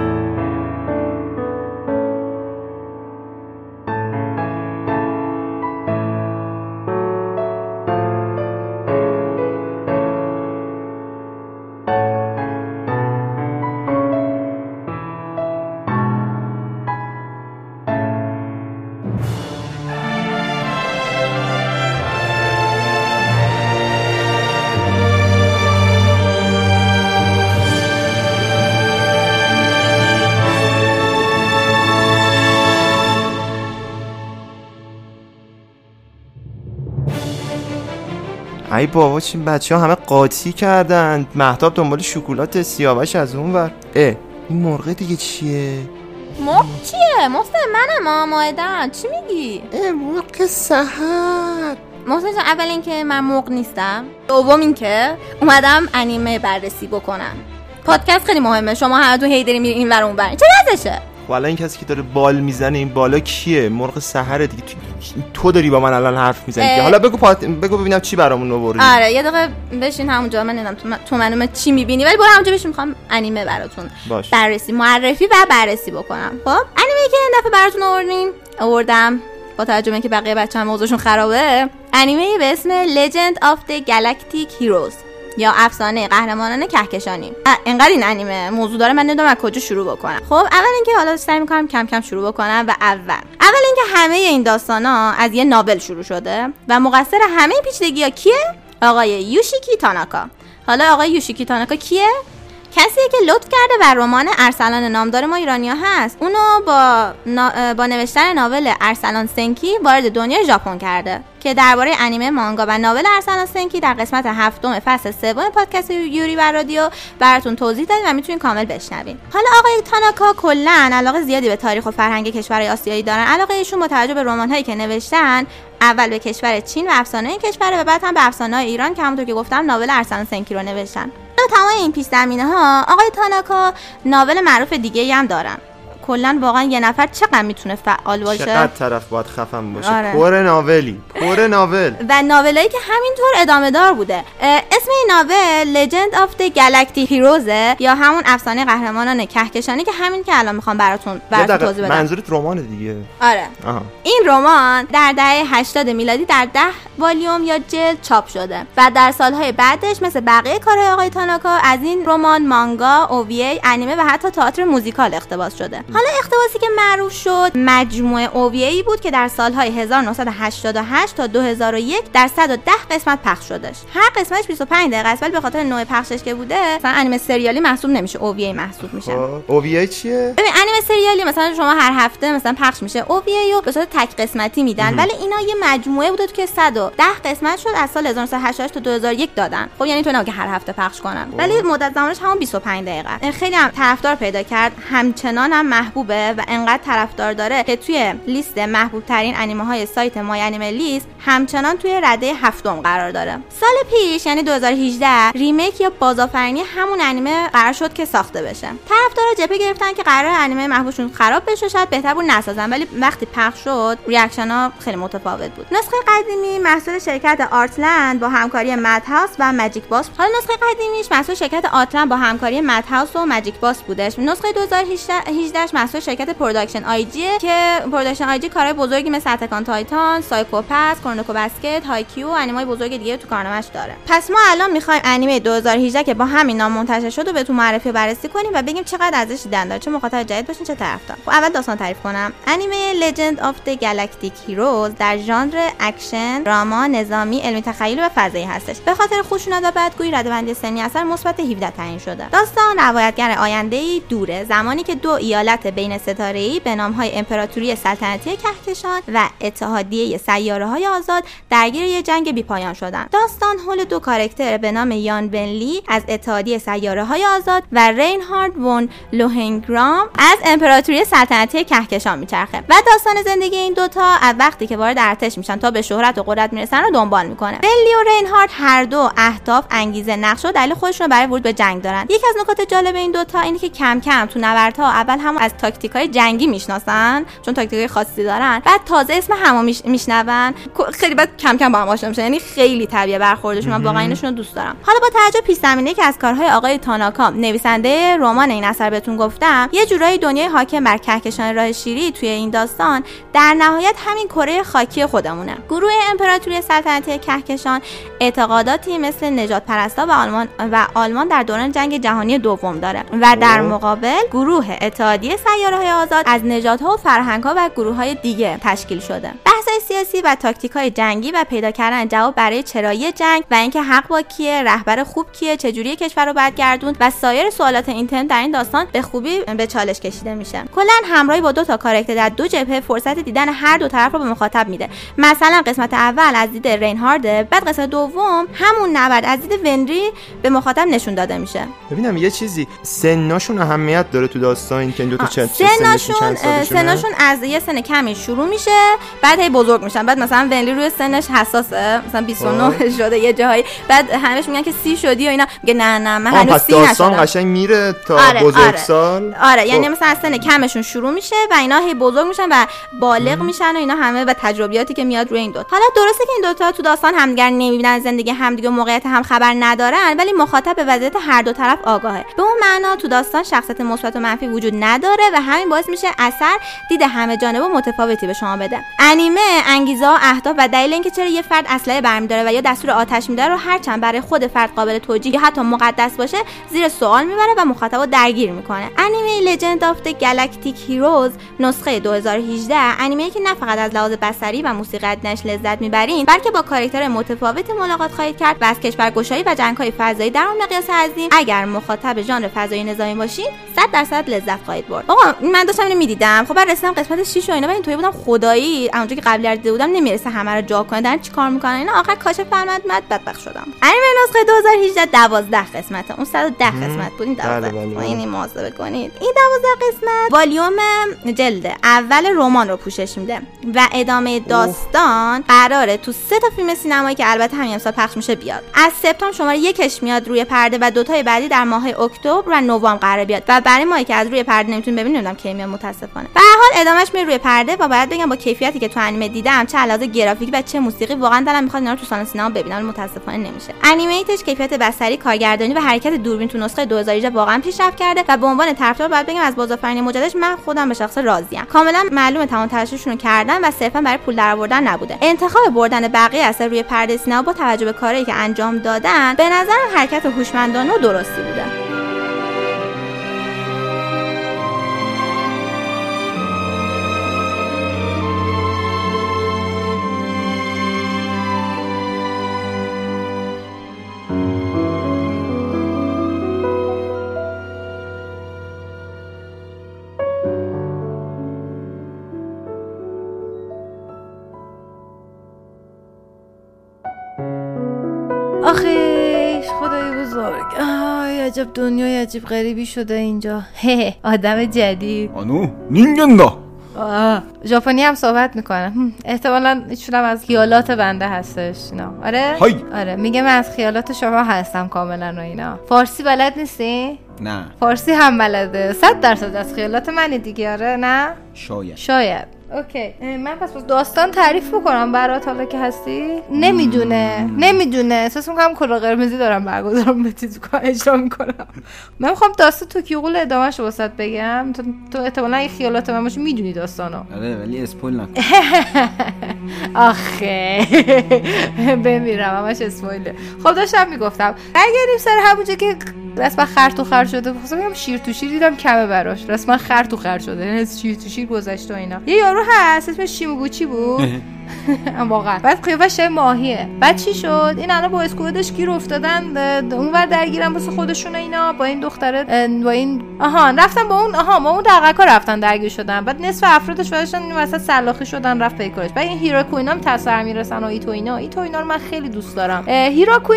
بابا چین بچه ها همه قاطی کردن. محتاب دنبال شکلات سیاوش از اون ور. اه این مرغ دیگه چیه؟ مرغ چیه؟ محسن منم ماهدن چی میگی؟ اه مرغ سهر محسن جان اول اینکه من مرغ نیستم. دوم اینکه اومدم انیمه بررسی بکنم. پادکست خیلی مهمه. شما همتون هی داری میرین این ور اون ور چه وضعشه؟ خب الان این کسی که داره بال می‌زنه این بالا کیه؟ مرغ سهر دیگه. تو, تو داری با من الان حرف می‌زنی اه. حالا بگو پات... بگو ببینم چی برامون آوردی. آره یه دقیقه بشین همونجا من نمی‌دونم تو, من- تو منو چی می‌بینی ولی برو همونجا بشین می‌خوام انیمه براتون باش. بررسی معرفی و بررسی بکنم. خب انیمه که این دفعه براتون آوردیم آوردم با به اینکه بقیه بچه هم موضوعشون خرابه انیمه به اسم Legend of the Galactic Heroes. یا افسانه قهرمانان کهکشانی. انقدر این انیمه. موضوع داره من نمی‌دونم از کجا شروع بکنم. خب اول اینکه حالا سعی می‌کنم کم کم شروع بکنم و اول. اول اینکه همه این داستان ها از یه ناول شروع شده و مقصر همه پیچیدگی ها کیه؟ آقای یوشیکی تاناکا. حالا آقای یوشیکی تاناکا کیه؟ کسیه که لطف کرده و رمان ارسلان نامدار ما ایرانیا هست. اونو با, نا- با نوشتن ناول ارسلان سنکی وارد دنیای ژاپن کرده که درباره انیمه مانگا و ناول ارسلان سنکی در قسمت هفتم فصل سوم پادکست یوری بر رادیو براتون توضیح دادیم و می‌تونین کامل بشنوین. حالا آقای تاناکا کلا علاقه زیادی به تاریخ و فرهنگ کشورهای آسیایی دارن. علاقه ایشون با توجه به رمان‌هایی که نوشتن اول به کشور چین و افسانه این کشور و بعد هم به افسانه ایران که همونطور که گفتم ناول ارسلان سنکی رو نوشتن. حالا تمام این پیش ها آقای تاناکا ناول معروف دیگه هم دارن. کلا واقعا یه نفر چقدر می‌تونه فعال باشه؟ چقدر طرف باید خفن باشه؟ آره. پر ناولی پر ناول. و ناولایی که همینطور ادامه دار بوده. اسم این ناول Legend of the Galactic Heroes یا همون افسانه قهرمانان کهکشانی که همین که الان می‌خوام براتون براتون توضیح بدم. منظورت رمانه دیگه. آره. آها. این رمان در دهه 80 میلادی در 10 والیوم یا جلد چاپ شده و در سالهای بعدش مثل بقیه کارهای آقای تاناکا از این رمان مانگا اوویی انیمه و حتی تئاتر موزیکال اقتباس شده. حالا اقتباسی که معروف شد مجموعه اوویی بود که در سالهای 1988 تا 2001 در 110 قسمت پخش شدش. هر قسمتش 25 دقیقه است ولی به خاطر نوع پخشش که بوده مثلا انیمه سریالی محسوب نمیشه اوویی محسوب میشه. خب OVA چیه؟ ببین انیمه سریالی مثلا شما هر هفته مثلا پخش میشه OVA رو به صورت تک قسمتی میدن ولی اینا یه مجموعه بوده که 110 قسمت شد از سال 1988 تا 2001 دادن. خب یعنی تو نه که هر هفته پخش کنن ولی مدت زمانش همون 25 دقیقه. خیلی هم طرفدار پیدا کرد. همچنان هم محبوبه و انقدر طرفدار داره که توی لیست محبوب ترین انیمه های سایت My Anime List همچنان توی رده هفتم قرار داره. سال پیش یعنی 2018 remake یا بازآفرینی همون انیمه قرار شد که ساخته بشه. طرفدارا جبهه گرفتن که قرار انیمه محبوبشون خراب بشه شاید بهتر بود نسازن ولی وقتی پخش شد reaction ها خیلی متفاوت بود. نسخه قدیمی محصول شرکت آرتلند با همکاری Mad House و Magic Bus حالا نسخه قدیمیش محصول شرکت آرتلند با همکاری Mad House و Magic Bus بودش. نسخه 2018 محصول شرکت Production I.G که Production I.G کارهای بزرگی مثل Attack on Titan Psycho-Pass Kuroko Basket هایکیو و انیمای بزرگ دیگه تو کارنامه‌اش داره. پس ما الان می‌خوایم انیمه 2018 که با همین نام منتشر شد و بهتون معرفی و بررسی کنیم و بگیم چقدر ارزش دیدن داره. چه مخاطب جدید باشین چه طرفدار. خب اول داستان تعریف کنم. انیمه Legend of the Galactic Heroes در ژانر اکشن دراما نظامی علمی تخیلی و فضایی هستش. به خاطر خشونت و بدگویی رده‌بندی سنی اثر مثبت 17 تعیین شده. داستان روایتگر آینده ای دوره. زمانی که دو ایالت بین ستاره‌ای به نامهای امپراتوری سلطنتی کهکشان و اتحادیه سیاره های آزاد درگیر یک جنگ بیپایان شدند. داستان حول دو کارکتر به نام یان بنلی از اتحادیه سیاره های آزاد و رینهارد ون لوهنگرام از امپراتوری سلطنتی کهکشان میچرخه و داستان زندگی این دوتا از وقتی که وارد ارتش میشن تا به شهرت و قدرت می‌رسن رو دنبال می‌کنه. بنلی و رینهارد هر دو اهداف انگیزه نقش و دلیل خودشون برای ورود به جنگ دارن. یکی از نکات جالب این دوتا اینه که کم کم تو نبردها اول هم از تاکتیک های جنگی می‌شناسن چون تاکتیک های خاصی دارن. بعد تازه اسم همو میشنون. خیلی بعد کم کم با هم آشنا میشن. یعنی خیلی طبیعه برخوردشون. من واقعا اینشون رو دوست دارم. حالا با توجه پیش زمینه که از کارهای آقای تاناکا نویسنده رمان این اثر بهتون گفتم یه جورایی دنیای حاکم بر کهکشان راه شیری توی این داستان در نهایت همین کره خاکی خودمونه. گروه امپراتوری سلطنتی کهکشان اعتقاداتی مثل نجات پرستا و آلمان و آلمان در دوران جنگ جهانی دوم داره. و در مقابل گروه اتحادیه سیاره های آزاد از نژادها و فرهنگ ها و گروه های دیگه تشکیل شده. بحث سیاسی و تاکتیک های جنگی و پیدا کردن جواب برای چرایی جنگ و اینکه حق با کیه رهبر خوب کیه چجوری کشور رو برگردوند و سایر سوالات اینترنت در این داستان به خوبی به چالش کشیده میشه. کلا همراهی با دو تا کاراکتر در دو جبهه فرصت دیدن هر دو طرف رو به مخاطب میده. مثلا قسمت اول از دید رینهارد بعد قسمت دوم همون نبرد از دید ونری به مخاطب نشون داده میشه. ببینم یه چیزی سناشون اهمیت داره تو داستان که این دو تا چند سنشون سنشون از یه سن کمی شروع میشه بعد هی بزرگ میشن. بعد مثلا ونلی روی سنش حساسه مثلا 29 شده یه جایی بعد همش میگن که سی شدی و اینا. میگه نه نه من هنوز سی داستان قشنگ میره تا آره بزرگسال آره, آره. یعنی مثلا از سن کمشون شروع میشه و اینا هی بزرگ میشن و بالغ میشن و اینا همه و تجربیاتی که میاد روی این دو حالا درسته که این دوتا تو داستان همدیگر نمی‌بینن زندگی همدیگه موقعیت هم خبر ندارن ولی مخاطب به وضعیت هر دو طرف آگاهه. به اون معنا تو داستان شخصیت مثبت و منفی وجود نداره. و همین باعث میشه اثر دید همه جانبه و متفاوتی به شما بده. انیمه انگیزه ها اهداف و دلیل اینکه چرا یه فرد اسلحه برمیداره و یا دستور آتش میده رو هرچند برای خود فرد قابل توجیه یا حتی مقدس باشه زیر سوال می‌بره و مخاطب درگیر می‌کنه. انیمه Legend of Galactic Heroes نسخه 2018 انیمه که نه فقط از لحاظ بصری و موسیقی لذت می‌برین بلکه با کاراکتر متفاوتی ملاقات خواهید کرد و از کشورگشایی و جنگهای فضایی در اون مقیاس عظیم. اگر مخاطب ژانر فضایی نظامی باشین 100 درصد لذت خواهید برد. آقا من داشتم اینو می‌دیدم. خب بعد رسیدم قسمت 6 و اینا و اینطوری بودم خدایی اونجا که قبلی دیده بودم نمی‌رسه همه رو جا کنه. دارن چیکار می‌کنن؟ اینا آخر کاشف فرمد مد بدبخت شدم. انیمه نسخه 2018 12 قسمته. اون 110 قسمت بود. این 12 این مواظبه کنید این 12 قسمت والیوم جلد اول رمان رو پوشش میده. و ادامه داستان قراره تو سه تا فیلم سینمایی که البته همین امسال پخش میشه بیاد. از سپتامبر شماره یکش میاد روی پرده و دوتای بعدی در ماه اکتبر و نوامبر قرار بیاد. و برای ماهی که از روی پرده نمی‌تونیم ببینیم نمی‌دونم کی میاد متاسفانه. به حال ادامش میره روی پرده و باید بگم با کیفیتی که تو انیمه دیدم چه علاوه گرافیکی و چه موسیقی واقعا دلم می‌خواد اینا رو تو سالن سینما ببینم متاسفانه نمیشه. انیمیتش کیفیت بصری کارگردانی و حرکت دوربین تو نسخه 2018 واقعا پیشرفت کرده و به عنوان طرفدار باید بگم از بازآفرینی مجددش من خودم به شخص راضیم. کاملا معلومه تمام تلاششون رو کردن و صرفا برای پول درآوردن نبوده. انتخاب بردن بقیه اثر روی پرده سینما با توجه به کاری که انجام دادن به نظر حرکت هوشمندانه و درستی بوده. عجب دنیای عجیب غریبی شده اینجا. هه آدم جدید. آنو نینگندا ژاپنی هم صحبت می‌کنه. احتمالا ایشون از خیالات بنده هستش اینا. آره؟ های. آره میگه من از خیالات شما هستم کاملا و اینا. فارسی بلد نیستی؟ نه. فارسی هم بلده. صد درصد از خیالات منی دیگه آره نه؟ شاید. شاید. اوکی. من پس داستان تعریف بکنم. برات حالا که هستی. نمی‌دونه. نمی‌دونه. احساس می‌کنم کلا قرمزی دارم برگزار به چیز اجرا می‌کنم. من می‌خوام داستان توکیوغول ادامهش واسط بگم. تو تو احتمالاً این خیالات من باشه می‌دونی داستانو. آره ولی اسپویل نکن. آخه. بمیرم همش اسپویله. خب داشتم می‌گفتم. اگر سر همونجا که رسما خر تو خر شده خواستم شیر تو شیر دیدم کمه براش. رسما خر تو خر شده. یعنی شیر تو شیر گذشته و اینا. یه یارو هست اسمش شیموگوچی بود. واقعا. بعد قیافش ماهیه. بعد چی شد؟ این الان با اسکوادش گیر افتادن اونور درگیرن واسه خودشون اینا با این دختره با این آها رفتن با اون آها با اون دقیقا رفتن درگیر شدن. بعد نصف افرادش باشن این وسط سلاخی شدن رفت پیکارش. بعد این هیراکو اینا هم تسر می‌رسن و ایتو اینا. ایتو اینا رو من خیلی دوست دارم. اه، هیراکو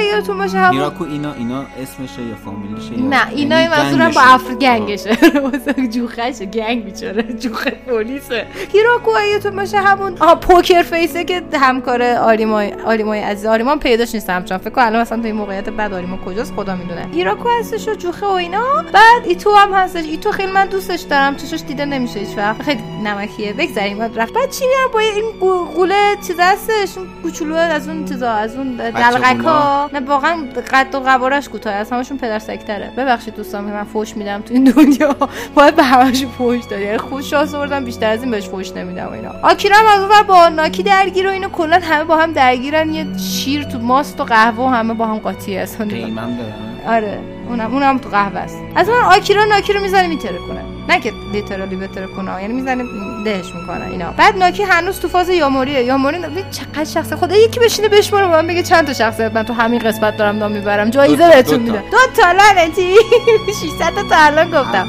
یادتون باشه همون هیراکو اینا اینا اسمشه یا فامیلشه نه اینا یعنی منظورم با؟ افر گنگشه. واسه جوخشه گنگ بیچاره جوخه پلیسه. هیراکو یادتون باشه همون آها پوکر فیسه که همکار آریمای آریمای عزیز آریمان پیداش نیست همچنان. فکر کنم الان مثلا تو این موقعیت بعد آریما کجاست خدا می‌دونه. هیراکو هستش و جوخه و اینا. بعد ایتو هم هستش. ایتو خیلی من دوستش دارم. چشش دیده نمیشه هیچ وقت. خیلی نمکیه. بگذریم بعد رفت. بعد چی میگم؟ با این قوله چیز هستش. اون کوچولو از اون چیزا از اون دلغکا نه واقعا قد و قوارش کوتاه از همشون پدر سکتره ببخشید دوستان من فوش میدم تو این دنیا. باید به همشون فوش دادی. یعنی خود شانس آوردم بیشتر از این بهش فوش نمیدم اینا. آکیرا هم از اونور با ناکی درگیر و اینو کلا همه با هم درگیرن. یه شیر تو ماست و قهوه و همه با هم قاطی هستن. قیمم آره. اونم اونم تو قهوه است. از من آکیرا ناکی رو می‌زنه میتره کنه. نه که لیترالی بتره کنه. یعنی می‌زنه دهش می‌کنه اینا. بعد ناکی هنوز تو فاز یاموریه. یاموری چقدر شخص خدا یکی بشینه بشماره به من بگه چند تا شخصیت من تو همین قسمت دارم نام می‌برم. جایزه بهتون. میدم. دو تا لعنتی. 600 تا الان گفتم.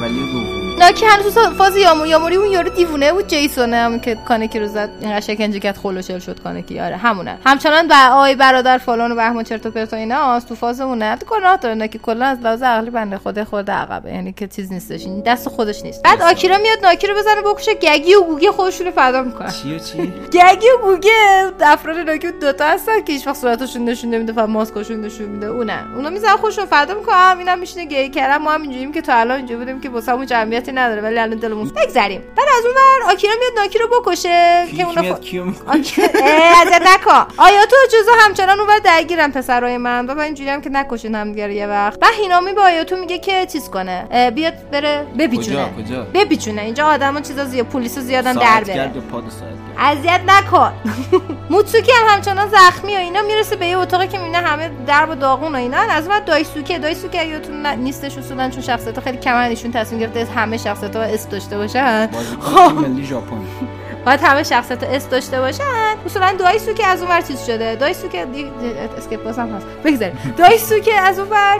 ناکی هنوز تو فاز یامو یاموری اون یارو دیوونه بود جیسونه همون که کانکی رو زد اینقدر شکنجه کرد خلوشل شد کانکی آره همونه همچنان با آی برادر فلان و بهمان چرت و پرت و اینا تو تو گناه داره ناکی کلا از لحاظ عقلی بنده خود خود عقبه یعنی که چیز نیستش این دست خودش نیست بعد آکیرا میاد ناکی رو بزنه بکشه گگی و گوگی خودشون رو فدا می‌کنن چی چی گگی و گوگه افراد ناکی دوتا هستن که هیچ وقت صورتشون نشون نمیده فقط ماسکشون نشون میده اونه اونا می‌زنن خودشون فدا می‌کنن اینم میشینه گی کردن ما هم اینجوریم که تا الان اینجا بودیم که واسمون جمعیتی نداره ولی الان دلمون بگذریم. بعد از اون ور آکیرا میاد ناکی رو بکشه که اونا میاد خ... کیو می‌کشه؟ آکی- اه، ازت نکن آیاتو و جوزا همچنان اونور درگیرن پسرای من؟ و اینجوری هم که نکشین همدیگه یه وقت. و هینامی با آیاتو میگه که چیز کنه؟ بیاد بره بپیچونه. بپیچونه. اینجا آدما چیزا زیاد پلیسا زیادن در بره اذیت نکن. موتسوکی هم همچنان زخمی و اینا می‌رسه به یه اتاقی که می‌بینه همه درب و داغون و اینا. از اون دایسوکه. دایسوکه یادتون ن- نیستش اصولا چون شخصیت خیلی کمن ایشون تصمیم گرفته همه شخصیت ها اس داشته باشن. تیم ملی ژاپن. باید همه شخصیت اس داشته باشن. اصولا دایسوکه از اونور چیز شده. دایسوکه دی... skip باز هم هست. بگذاریم. دایسوکه از اونور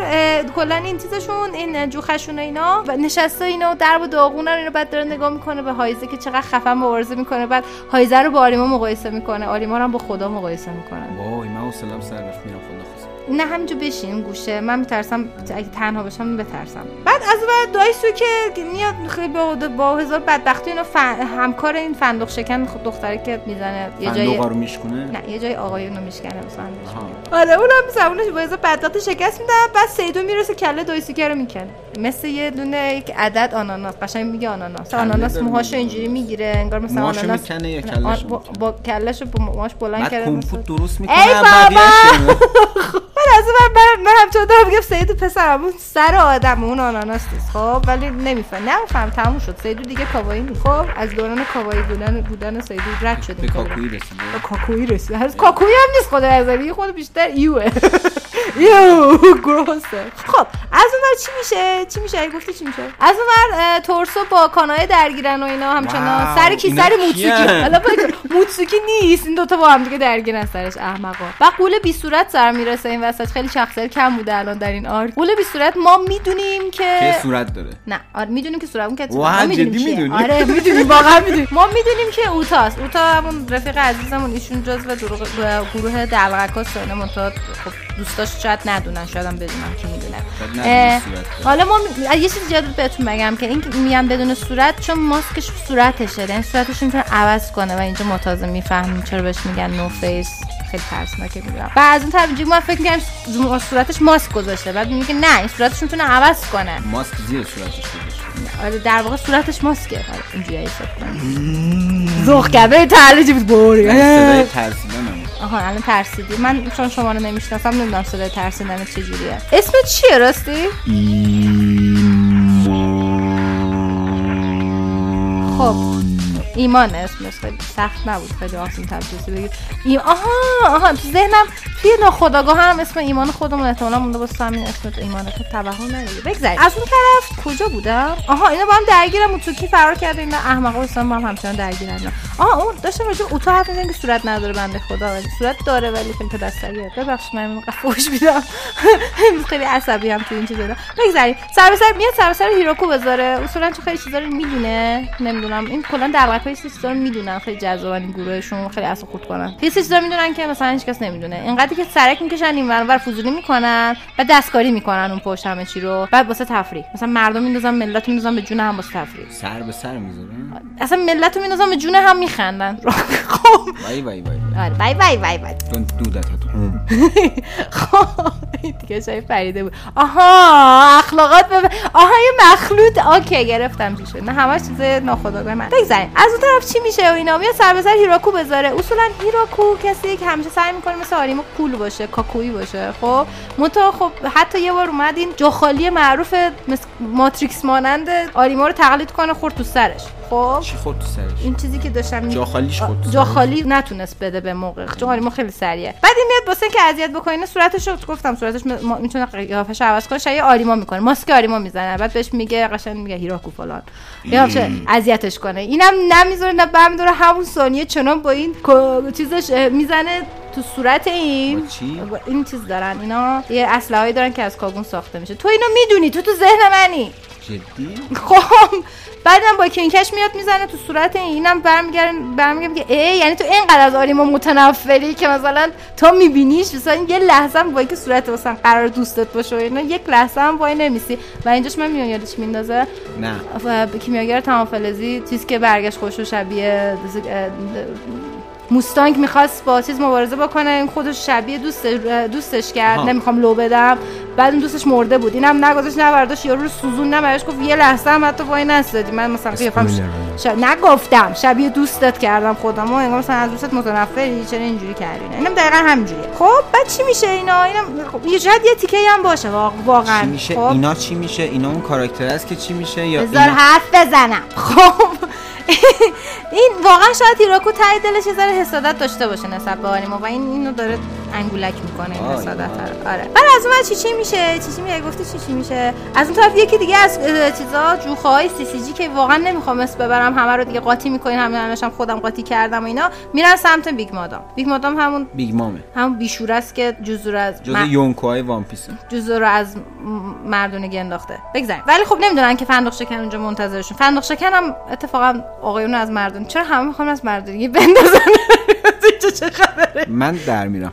کلا این چیزشون این جوخشون و اینا. و نشسته اینا و درب و داغونن اینو بعد داره نگاه می‌کنه به هایزه که چقدر خفن مبارزه می‌کنه. بعد هایزه رو با آریما مقایسه می‌کنه. آریما رو هم با خدا مقایسه می‌کنه وای من حوصله‌ام سر رفت میرم خدا. نه همینجا بشین گوشه. من میترسم اگه تنها باشم بترسم. بعد از ور دایسو که میاد خیلی با, با هزار بدبختی اینا فن... همکار این فندق شکن خب دختره که می‌زنه. یه جای رو میشکنه نه یه جای آقایون رو میشکنه مثلا. آره اونم زبونش با هزار بدبختی شکست میدن بعد سیدو می‌رسه کله دایسوکه رو می‌کنه. مثل یه دونه یک عدد آناناس. قشنگ میگه آناناس. آناناس موهاشو. اینجوری می‌گیره انگار مثلا آناناس می‌کنه کلهشو آن- با؟ با کلهشو با موهاش بلند بعد کرده درست ای می‌کنه بابا! از اون من من همچنان دارم میگم سید پسرم اون سر آدم اون آناناس نیست. خب ولی نمیفهم. نمیفهم تموم شد. سیدو دیگه کاوایی نیست. خب از دوران کاوایی بودن بودن سیدو رد شدیم به. کاکویی رسیده به کاکویی رسید هنوز کاکویی هم نیست خدا ازلی خود بیشتر ایوه ایو گروسه خب از اون چی میشه؟ چی میشه؟ اگه گفتی چی میشه؟ از اون تورسو با کانای درگیرن و اینا همچنان. سر کی؟ سر؟ موتسوکی حالا موتسوکی نیست. این دوتا با هم دیگه درگیرن سرش. احمقا. و قول بی صورت سر می‌رسه. این وسط خیلی شخصیت کم بوده الان در این آرک قول بی صورت ما می‌دونیم که که صورت داره. نه آره می‌دونیم که صورت اون که ما می‌دونیم. می‌دونی؟ آره می‌دونیم واقعا می‌دونیم. ما می‌دونیم که اوتاست. اوتا همون رفیق عزیزمون ایشون جزو دروغ- گروه دلغکاست و اینا منتها خب دوستاش شاید ندونن شاید هم بدونن کی می‌دونه. حالا ما می- یه چیز جالب بهتون بگم که این که میگم بدون صورت چون ماسکش صورتشه. یعنی صورتش می‌تونه عوض کنه و اینجا ما تازه می‌فهمیم چرا بهش میگن نو فیس خیلی ترسناکه میگم. و از اون طرف من فکر میگم صورتش ماسک گذاشته. بعد میگه که نه این صورتش می‌تونه عوض کنه. ماسک زیر صورتش گذاشته. آره در واقع صورتش ماسکه. آره اینجوری حساب کن ذوق کرده تعلیجی بود. بوری صدای ترسیدنم. آها الان ترسیدی. من چون شما رو نمی‌شناسم نمی‌دونم صدای ترسیدن چجوریه. اسمت چیه راستی؟ خب. ایمان اسمش خیلی سخت نبود خیلی آسان تبدیسی بگیر. ایم... آها آها تو ذهنم توی ناخداگاه هم اسم ایمان خودمون احتمالا مونده واسه همین اسم ایمان تو توهم نگیره بگذارید از اون طرف کجا بودم؟ آها اینا با هم درگیرم موتوکی فرار کرده اینا احمقا اصلا با هم همچنان درگیرن آها اون داشتم راجع اوتو حرف می‌زدم که صورت نداره بنده خدا ولی صورت داره ولی خیلی پدستریه ببخشید من اینقدر فوش میدم. خیلی عصبی هم تو این چیزا بگذارید سر به سر میاد سر به سر هیروکو بذاره. اصولا چه خیلی چیزا رو می‌دونه. نمی‌دونم. این کلا چیزا رو می‌دونن خیلی جذابن این گروهشون خیلی اصلا خورد کنن. یه چیزا می‌دونن که مثلا هیچ کس نمی‌دونه. اینقدر که سرک می‌کشن این ور فضولی می‌کنن و دستکاری می‌کنن اون پشت همه چی رو. بعد واسه تفریح. مثلا مردم میندازن ملت میندازن به جون هم واسه تفریح. سر به سر می‌ذارن؟ اصلا ملت میندازن به جون هم میخندن. خب. وای وای وای آره. بای بای بای بای دودت خب. دیگه شای فریده بود. آها اخلاقات بب... آها یه مخلوط. اوکی گرفتم چی شد. نه همش چیز ناخودآگاه من. بگذاریم. از اون طرف چی میشه و اینا؟ میاد سر به سر هیراکو بذاره. اصولا هیراکو کسی که همیشه سعی می‌کنه مثل آریمو کول باشه کاکویی باشه خب؟ منتها خب حتی یه بار اومد این جاخالی معروف ماتریکس مانند آریما رو تقلید کنه خورد تو سرش. خب چی خورد تو سرش؟ این چیزی که داشتم جا خالیش خورد تو جا؟ خالی نتونست بده به موقع. چون آریما خیلی سریه بعد این میاد واسه که اذیت بکنه صورتش رو گفتم صورتش م- ما- می‌تونه قیافش عوض کنه شاید آریما می‌کنه. ماسک آریما می‌زنه. بعد بهش میگه قشنگ میگه هیراکو فلان. یا چه اذیتش کنه. اینم نمی‌ذاره نه برمیداره همون ثانیه چنان با این چیزش می‌زنه تو صورت این. این چیز دارن. اینا یه اسلحه‌ای دارن که از کاگون ساخته میشه. تو اینو می‌دونی. تو تو ذهن منی. جدی؟ خب بعدم با کینکش میاد می‌زنه تو صورت این. اینم برمیگردن برمیگردم که ای یعنی تو اینقدر از آریما متنفری که مثلا تا میبینیش مثلا یه لحظه هم با اینکه صورت مثلا قرار دوستت باشه و اینا یک لحظه هم وای نمیسی. و اینجاش من میون یادش میندازه. نه. کیمیاگر تمام فلزی چیزی که برگشت خوش و شبیه موستانگ می‌خواست با چیز مبارزه بکنه. این خودش شبیه دوست دوستش کرد. آها. نمی‌خوام لو بدم. بعد اون دوستش مرده بود. اینم نگذاشت نبرداشت یارو رو سوزون نبرش گفت یه لحظه هم حتی وای نستادی. من مثلا قیافم ش... نگفتم. شبیه دوستت کردم خودم. و انگار مثلا از دوستت متنفری. چرا اینجوری کردی؟ اینم دقیقا همینجوریه. خب بعد چی میشه اینا؟ اینم خب یه جد یه تیکه هم باشه واق- واقعا. چی میشه؟ خب؟ اینا چی میشه؟ اینا اون کاراکتر است که چی میشه یا بذار اینا... حرف بزنم. خب. این واقعا شاید هیراکو ته دلش یه ذره حسادت داشته باشه نسبت به آریما و این اینو داره انگولک می‌کنه این حسادت. رو. آره. بعد از اون چی چی میشه؟ چی چی میگه؟ گفتی چی چی میشه؟ از اون طرف یکی دیگه از چیزا جوخه های CCG که واقعا نمی‌خوام اسم ببرم همه رو دیگه قاطی می‌کنین همین الانشم خودم قاطی کردم و اینا میرن سمت Big Madam. Big Madam همون Big Mom ه. همون بیشوره است که جزو از جز م- یونکوهای One Piece ه. جزو رو از م- مردونگی انداخته. بگذاریم. ولی خب نمی‌دونن که فندق شکن اونجا منتظرشون. فندق شکن هم اتفاقا آقایون از مردون چرا همه می‌خوان از مردونگی بندازن؟ چه خبره؟ من در میرم.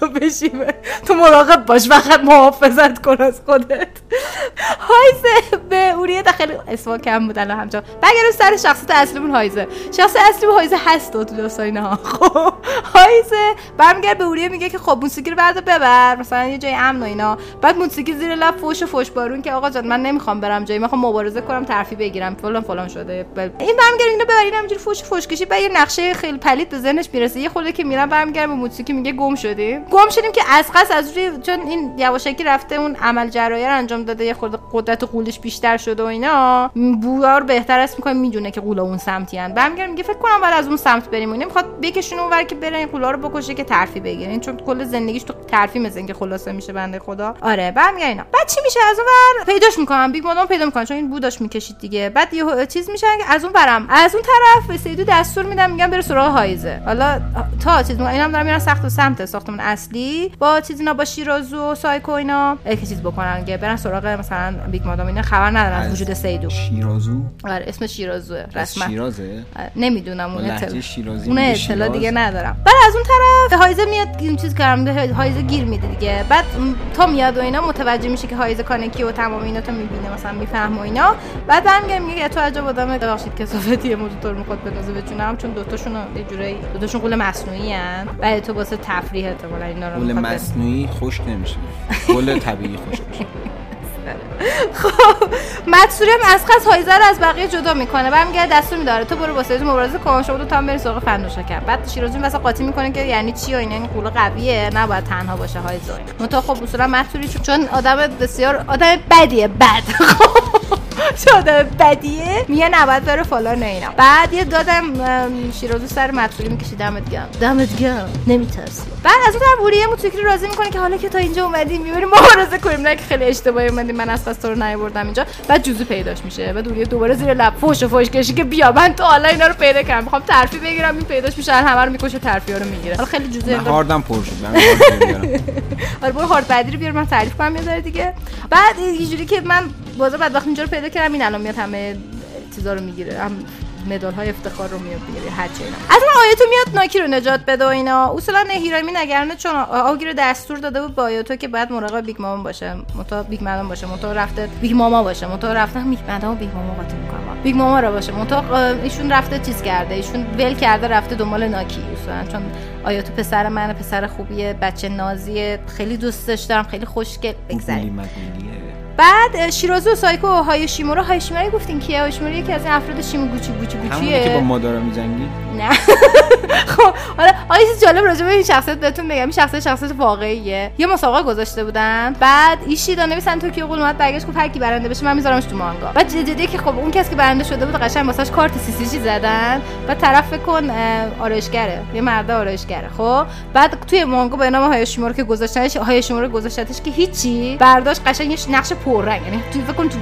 تو بشیمه تو مراقب باش فقط محافظت کن از خودت. هایزه به اوریه داخل اسما کم بود الان همجا بگرم سر شخصیت اصلیمون هایزه. شخص اصلی هایزه هست تو داستان ها خب هایزه برمیگرد به اوریه میگه که خب موسیقی رو بردا ببر مثلا یه جای امن و اینا. بعد موسیقی زیر لب فوش و فوش بارون که آقا جان من نمی‌خوام برم جایی می‌خوام مبارزه کنم ترفی بگیرم. فلان فلان شده. ب- این برمیگرد اینو ببرین همینجوری فوش فوش کشی بعد یه نقشه خیلی پلید به ذهنش می‌رسه. یه خورده که میرم برمیگردم به موسیقی میگه گم شدیم. گم شدیم که از قصد از روی چون این یواشکی رفته اون عمل جراحی رو انجام داده یه خورده قدرت قولش بیشتر شده و اینا. بوها رو بهتر حس می‌کنه می‌دونه که غولا اون سمتی ان برمیگرد میگه فکر کنم بعد از اون سمت بریم اینا می‌خواد بکشونه اونور که بره این غولا رو بکشه که ترفیع بگیرن چون کل زندگیش تو ترفیع مثل اینکه خلاصه میشه بنده خدا. آره برمیگرد اینا. بعد چی میشه؟ از اون ور پیداش می‌کنم. بیگ مادام پیدا می‌کنن چون این بوداش می‌کشید دیگه. بعد یه چیز میشه که از اون برم. از اون طرف به سیدو دستور میدم میگم بره سراغ هایسه. حالا تا چیز میگم اینم دارم میرن سخت و سمت ساختمون اصلی با چیز اینا با شیرازو و سایکو اینا. که چیز بکنن که برن سراغ مثلا بیگ مادام اینا. خبر ندارن از وجود سیدو. شیرازو؟ آره اسم شیرازوه از رسما. شیرازه؟ آره، نمی‌دونم اون اطلاع. شیرازی اون اطلاع شیراز. دیگه ندارم. بعد از اون طرف هایزه میاد این چیز کردم هایزه گیر میده دیگه. بعد تا میاد و اینا متوجه میشه که هایزه کانکی و تمام اینا تو می‌بینه مثلا میفهم و اینا. بعد برمیگره میگه تو عجب آدم ببخشید کسافتی موضوع تو رو می‌خواد بندازه به جونم چون دوتاشون یه جوری دوتاشون قول مصنوعی ان بعد تو واسه تفریح احتمالاً اینا رو گل. مصنوعی خشک نمیشه. گل طبیعی خشک میشه خب متسوری هم از قصد هایزه رو از بقیه جدا می‌کنه. برمیگرده دستور میداره تو برو با سیدو مبارزه کن. شما دو تا هم برین سراغ فندق شکن بعد شیرازی مثلا قاطی می‌کنه که یعنی چی و اینا این قوله قویه؟ نباید تنها باشه هایزه متا خب اصولا متسوری چون- آدم بسیار آدم بدیه. بد شده بدیه. میگه نباید بره فلان اینا. بعد یه دادم شیرازو سر مطلوبی می‌کشی دمت گرم. دمت گرم. نمیترسی. بعد از اون طرف بوریه موتوکی رو راضی می‌کنه که حالا که تا اینجا اومدیم می‌بریم مبارزه کنیم. نه که خیلی اشتباهی اومدیم. من از تو رو نیاوردم اینجا. بعد جوزو پیداش میشه بعد بوریه دوباره زیر لب فوش و فوش کشی که بیا من تا حالا اینا رو پیدا کردم. می‌خوام ترفی بگیرم این پیداش میشه همه رو می‌کشه ترفی ها رو می‌گیره. حالا خیلی انگار هاردم پر شد. آره برو هارد بعدی رو بیار من تعریف کنم یه دیگه. بعد یه جوری که من بازار بعد وقت اینجا رو پیدا کردم این الان میاد همه چیزا رو می‌گیره. هم مدال های افتخار رو میاد می‌گیره هر چی اینا. از اون آیاتو میاد ناکی رو نجات بده و اینا. اصولا هیرامی نگرانه چون آگیر دستور داده بود با آیاتو که بعد مراقب بیگ مامان باشه. متا بیگ مادام باشه متا رفته بیگ ماما باشه متا رفته بیگ مادام و بیگ ماما قاطی می‌کنم بیگ ماما رو باشه. متا ایشون رفته چیز کرده ایشون ول کرده رفته دنبال ناکی. اصولا چون آیاتو پسر من پسر خوبیه بچه نازیه خیلی دوستش دارم خیلی خوشگل. بگذریم. بعد شیرازو سایکو و هایشیمورا هایشیمورا گفتین کیه؟ هایشیمورا یکی از این افراد شیمو گوچی گوچی همونی که با گوچیه مادارا میجنگی نه. خب حالا آیا چیز جالب راجع به این شخصیت بهتون بگم. این شخصیت شخصیت واقعیه. یه مسابقه گذاشته بودن. بعد ایشیدا نویسن توکیو غول اومد برگشت گفت هر برنده بشه من میذارمش تو مانگا. بعد جدیه که خب اون کسی که برنده شده بود قشنگ واسش کارت CCG زدن. بعد طرف کن آرایشگره. یه مرد آرایشگره. خب؟ بعد توی مانگا به نام هایشیمورا که گذاشتنش هایشیمورا گذاشتش که هیچی برداشت قشنگ یه نقش پررنگ. یعنی تو فکر کن تو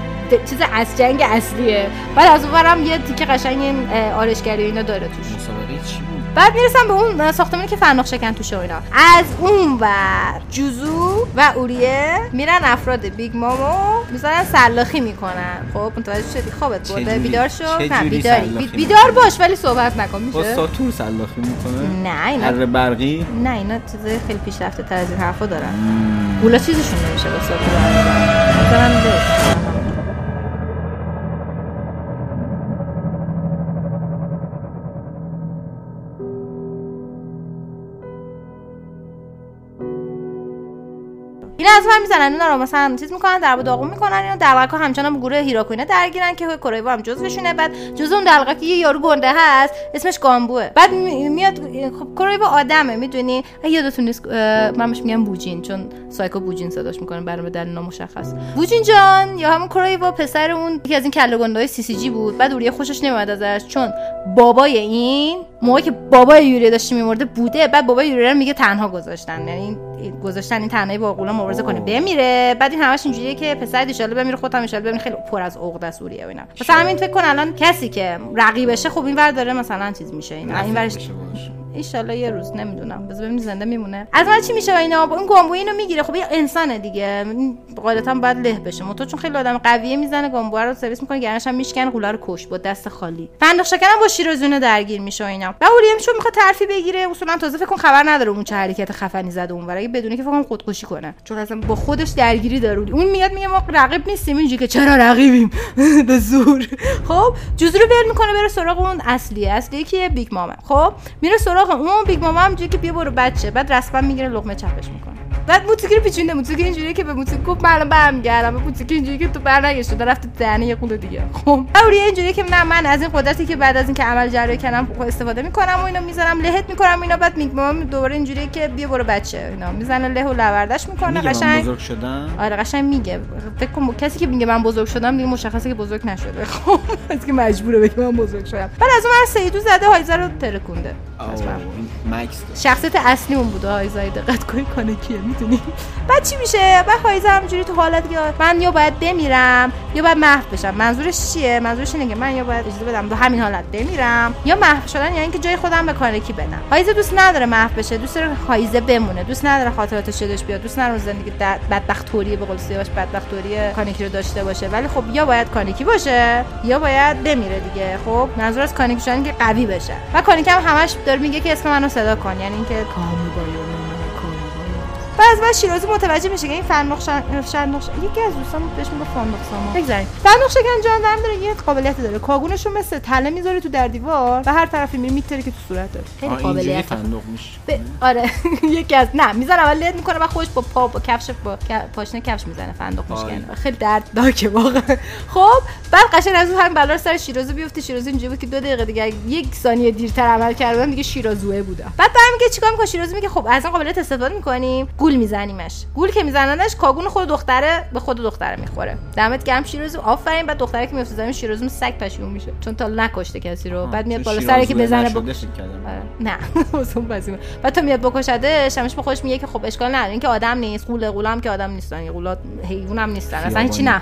چیز از جنگ اصلیه. بعد از اونورم یه تیکه قشنگ آرایشگری و اینا داره توش. مسابقه چی بود؟ بعد می‌رسم به اون ساختمانی که فندق شکن توشه و اینا. از اون ور جوزو و اوریه میرن افراد بیگ مامو می‌ذارن سلاخی می‌کنن. خب متوجه شدی؟ خوابت برده؟ بیدار شو. نه بیداری. بیدار باش ولی صحبت نکن. با میشه؟ ساتور سلاخی می‌کنه؟ نه اینا اره برقی؟ نه اینا چیزای خیلی پیشرفته تر از این حرفا دارن. گولا چیزشون نمیشه با صبح اینا از هم می‌زنن اینا رو مثلا چیز می‌کنن در داغون می‌کنن اینا دلغک ها همچنان گروه هیراکوینه درگیرن که کورایوا هم جزوشونه. بعد جزو اون دلغک یه یارو گنده هست اسمش گامبوه. بعد می- میاد خب کورایوا آدمه می‌دونی؟ یادتون نیست من میگم بوجین چون سایکو بوجین صداش می‌کنه برای به دلیل نامشخص. بوجین جان یا همون کورایوا پسر اون یکی از این کله گنده های سی سی جی بود. بعد اوریه خوشش نمیاد ازش چون بابای این موقعی که بابای یوری داشته میمرده بوده بعد بابای یوری رو میگه تنها گذاشتن. یعنی گذاشتن این تنهایی با غولان مبارزه کنه. بمیره. بعد این همش اینجوریه که پسر ایشالله بمیره خودم ایشالله بمیره. خیلی پر از عقده سوریه و اینا. مثلا همین فکر کن الان کسی که رقیبشه خب این ور داره مثلا چیز میشه. اینا این ورش ایشالله یه روز نمی‌دونم. بذار ببینیم زنده میمونه. از من چی میشه و اینا؟ این گامبو اینو می‌گیره. خب یه انسانه دیگه. قاعدتا باید له بشه. متو چون خیلی آدم قویه می‌زنه گامبو رو سرویس می‌کنه گرنش هم میشکن غوله رو کش با دست خالی. فندق شکنم با شیرازونه درگیر میشه و اینا. و اوریم چون می‌خواد ترفی بگیره اصولا تازه فکر کن خبر نداره اون چه حرکت خفنی زده اون اگه بدونه که فکر کنم خودکشی کنه. چون اصلا با خودش درگیری داره. اون میاد میگه ما رقیب نیستیم. اینجوری که چرا رقیبیم؟ به زور. خب جوزو رو ول می‌کنه بره سراغ اون اصلیه. اصلیه که بیگ مامه. خب میره سراغ اون بیگ ماما هم که بیا برو بچه. بعد رسما می‌گیره لقمه چپش می‌کنه. بعد موتسوکی رو پیچونده موتسوکی اینجوریه که به موتسوکی گفت من الان برمیگردم. به موتسوکی اینجوری که تو برنگشت رفت تو دهنه یه غول دیگه. خب اوریه اینجوریه که نه من از این قدرتی که بعد از اینکه عمل جراحی کردم استفاده می‌کنم و اینو می‌ذارم لهت می‌کنم اینا. بعد بیگ ماما دوباره اینجوریه که بیا برو بچه اینا. می‌زنه له و لوردش می‌کنه قشنگ. بزرگ شدم؟ آره قشنگ میگه. فکر کن کسی که میگه من بزرگ شدم دیگه مشخصه که بزرگ نشده. خب از که مجبوره بگه من بزرگ شدم. بعد از اون سیدو زده هایزه رو ترکونده. مکس. شخصیت اصلی اون بوده. هایزه دقت کنی کانه می‌دونی بعد چی میشه؟ بعد هایزه همجوری تو حالت که من یا باید بمیرم یا باید محو بشم. منظورش چیه؟ منظورش اینه که من یا باید اجازه بدم تو همین حالت بمیرم یا محو شدن یعنی اینکه جای خودم به کانکی بدم. هایزه دوست نداره محو بشه دوست داره هایزه بمونه دوست نداره خاطراتش یادش بیاد دوست نداره زندگی د- بدبخت طوری به قول سیاوش بدبخت طوری کانکی رو داشته باشه. ولی خب یا باید کانکی باشه یا باید بمیره دیگه. خب منظور از کانکی شدن که قوی بشه. و کانکی هم همش داره میگه که اسم منو صدا کن یعنی اینکه کامی باید بعد بعد شیرازی متوجه میشه که این فندق شن... شندق شن... یکی از دوستان بهش میگه فندق سامان بگذاریم. فندق شکن جان دارم داره یه قابلیت داره. کاگونش رو مثل تله می‌ذاره تو در دیوار و هر طرفی میره میتره که تو صورته خیلی آه، اینجوری قابلیت. میشه. آره. یکی از نه می‌زنه اول لید می‌کنه و خودش با پا با کفش با پاشنه کفش می‌زنه فندق میشکنه خیلی دردناکه واقعا. خب بعد قشنگ از اون هم بلا رو سر شیرازو بیفته. شیرازو اینجوری بود که دو دقیقه دیگه یک ثانیه دیرتر عمل کردم دیگه شیرازوه بودم بعد برمیگرده میگه چیکار می‌کنه؟ شیرازی میگه خب از این قابلیت استفاده می‌کنیم. گول میزنیمش. گول که میزننش کاگون خود دختره به خود دختره می‌خوره. دمت گرم شیرازی آفرین. بعد دختره که میفته زمین شیرازی سگ پشیمون میشه. چون تا نکشته کسی رو. بعد میاد بالا سر که بزنه با... نه. اون بازی بعد تو میاد بکشدش همش به خودش میگه که خب اشکال نداره. اینکه آدم نیست. قول قول هم که آدم نیستن. قولا حیوان هم نیستن. اصلا هیچی نه.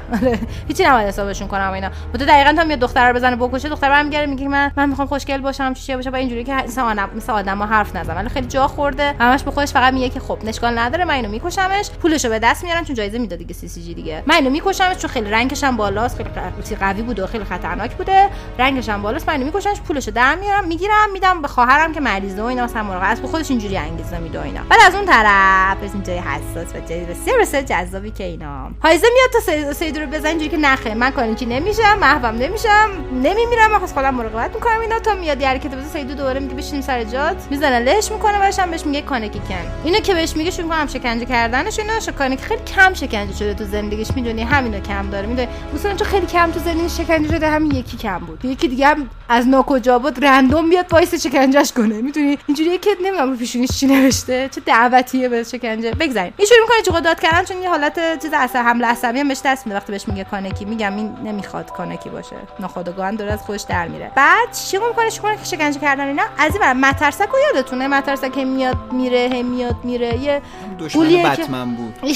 هیچی نباید حسابشون کنم اینا. تو دقیقاً تا میاد دختر رو بزنه بکشه دختر برمیگره میگه من من می‌خوام خوشگل باشم چی باشه با اینجوری که مثل آدم مثل آدم حرف نزنم ولی خیلی جا خورده. همش به خودش فقط میگه که خب نشکال نداره. من اینو میکشمش. پولشو به دست میارن چون جایزه می‌داد دیگه سی سی جی دیگه. من اینو میکشمش چون خیلی رنگش هم بالاست خیلی قوی بوده و خیلی خطرناک بوده. رنگش هم بالاست من اینو میکشمش پولشو در میارم می‌گیرم میدم به خواهرم که مریضه و اینا مثلا مراقب است. خودش اینجوری انگیزه میده و اینا. بعد از اون طرف از این جای حساس و جای بسیار جذابی که اینا. هایزه میاد تا سید رو بزن اینجوری که نخه من کاری نمیشم محوم نمیشم نمیمیرم من خودم مراقبت می‌کنم اینا. تا میاد یه حرکت بزنه سیدو دوباره میگه بشین سر جات. می‌زنه لش می‌کنه باشم بهش میگه کانکی کن اینو که بهش میگه شروع کنم شکنجه کردنش اینا. شکانکی خیلی کم شکنجه شده تو زندگیش می‌دونی؟ همینو کم داره. می‌دونی؟ مثلا چون خیلی کم تو زندگی شکنجه شده همین یکی کم بود. یکی دیگه هم از ناکجا بود random بیاد وایسه شکنجه‌ش کنه. می‌دونی؟ اینجوریه که نمی‌دونم رو پیشونیش چی نوشته. چه دعوتیه به شکنجه. بگذریم این شروع می‌کنه چقدر داد کردن چون یه حالت چیز اصلا حمله عصبی هم بهش دست میده. وقتی بهش میگه کانکی میگم این نمی‌خواد کانکی باشه. ناخودآگاه داره از خودش در میره. بعد چی می‌کنه چیکار که شکنجه کردن اینا. از این مترسک رو یادتونه؟ مترسک که میاد میره هم میاد میره. یه دشمن بتمن بود.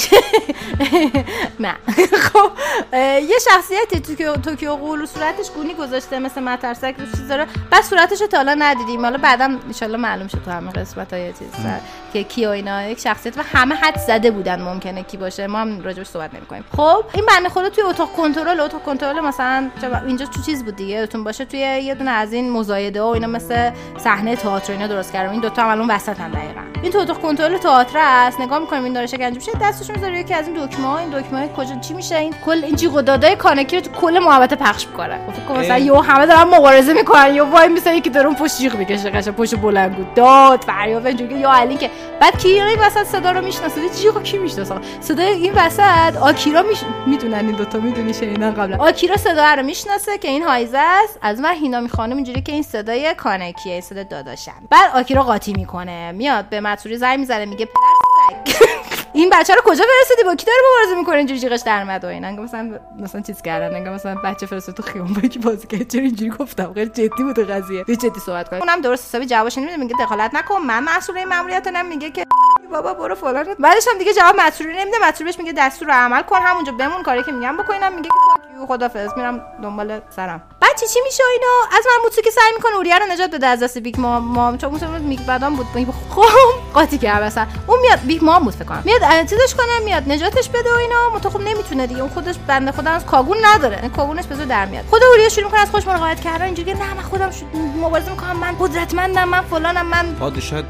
نه. خب یه شخصیتی تو توکیو قول صورتش گونی گذاشته مثل مترسک رو چیز داره. بعد صورتش تا حالا ندیدیم. حالا بعدا ان معلوم شد تو همه قسمت های چیز. که کی و اینا یک شخصیت و همه حد زده بودن. ممکنه کی باشه. ما هم راجبش صحبت نمی‌کنیم. خب این بنده خدا توی اتاق کنترل اتاق کنترل مثلا اینجا تو چیز بود دیگه؟ یادتون باشه توی یه دونه از این مزایده و اینا مثل صحنه تئاتر اینا درست کردم. این دوتا هم الان وسط هم دقیقاً. این تو اتاق کنترل تئاتر است. نگاه می‌کنیم این داره شکنجه میشه. دستش می‌ذاره یکی از این دکمه ها این دکمه کجا چی میشه؟ این کل این جیغ دادای کانکی رو تو کل محوطه پخش می‌کنه. فکر کنم مثلا یو همه دارن مبارزه می‌کنن. یا وای میسه یکی دارون پشت جیغ می‌کشه قشنگ پشت بلند بود داد فریاد اینجوری. یا علی که بعد کی این وسط صدا رو می‌شناسه. جیغ کی می‌شناسه؟ صدای این وسط آکیرا میش... می‌دونن این دوتا می‌دونی شنیدن قبلا. آکیرا صدا رو می‌شناسه که این هایزه است. از من هینا خانم اینجوری که این صدای کانکیه صدا داداشم. بعد آکیرا قاطی می‌کنه. میاد به مطوری زنگ می‌زنه میگه پدر سگ این بچه رو کجا فرستادی با کی داره مبارزه می‌کنه اینجوری جیغش در اومد و اینا. مثلا مثلا چیز کردن. انگار مثلا بچه فرستاد تو خیابون با کی بازی کرد. چرا اینجوری گفتم؟ غیر جدی بود قضیه. یه جدی صحبت کنم. اونم درست حسابی جوابش نمیده. میگه دخالت نکن. من مسئول این ماموریت میگه که بابا برو فلان. بعدش هم دیگه جواب مسئول نمیده. مسئول بهش میگه دستور عمل کن. همونجا بمون. کاری که میگم بکنم میگه که خدافظ. میرم دنبال سرم. چی چی میشه اینا؟ از من که سعی می‌کنه. اوریا رو نجات بده از دست بیگ مام. مام. چون مثلا بیگ مادام بود. خب. قاطی کرد مثلا اون میاد. بیگ مام بود فکر کنم. میاد چیزش کنه میاد. نجاتش بده و اینا. متو خوب نمی‌تونه دیگه. اون خودش بنده خدا از کاگون نداره. این کاگونش بزو در میاد. خود اوریا شروع می‌کنه از خوش مراقبت کردن. اینجوری نه من خودم مبارزه می‌کنم. من قدرتمندم. من فلانم. من پادشاه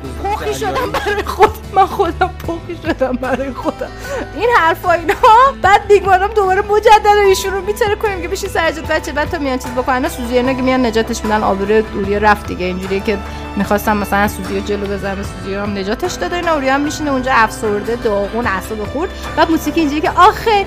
شدم برای خود من خودم پخی شدم برای خودم. این حرفا اینا. بعد دیگه مادام دوباره مجددا ایشون رو میتره کنیم که بشین سرجت بچه. بعد تا میان چیز بکنن. سوزی اینا که میان نجاتش میدن. آبروی دوری رفت دیگه. اینجوریه که می‌خواستم مثلا سوزی رو جلو بزنم سوزی رو هم نجاتش داده. اینا اوریا هم میشینه اونجا افسرده داغون اعصاب خورد. بعد موسیقی اینجوری که آخه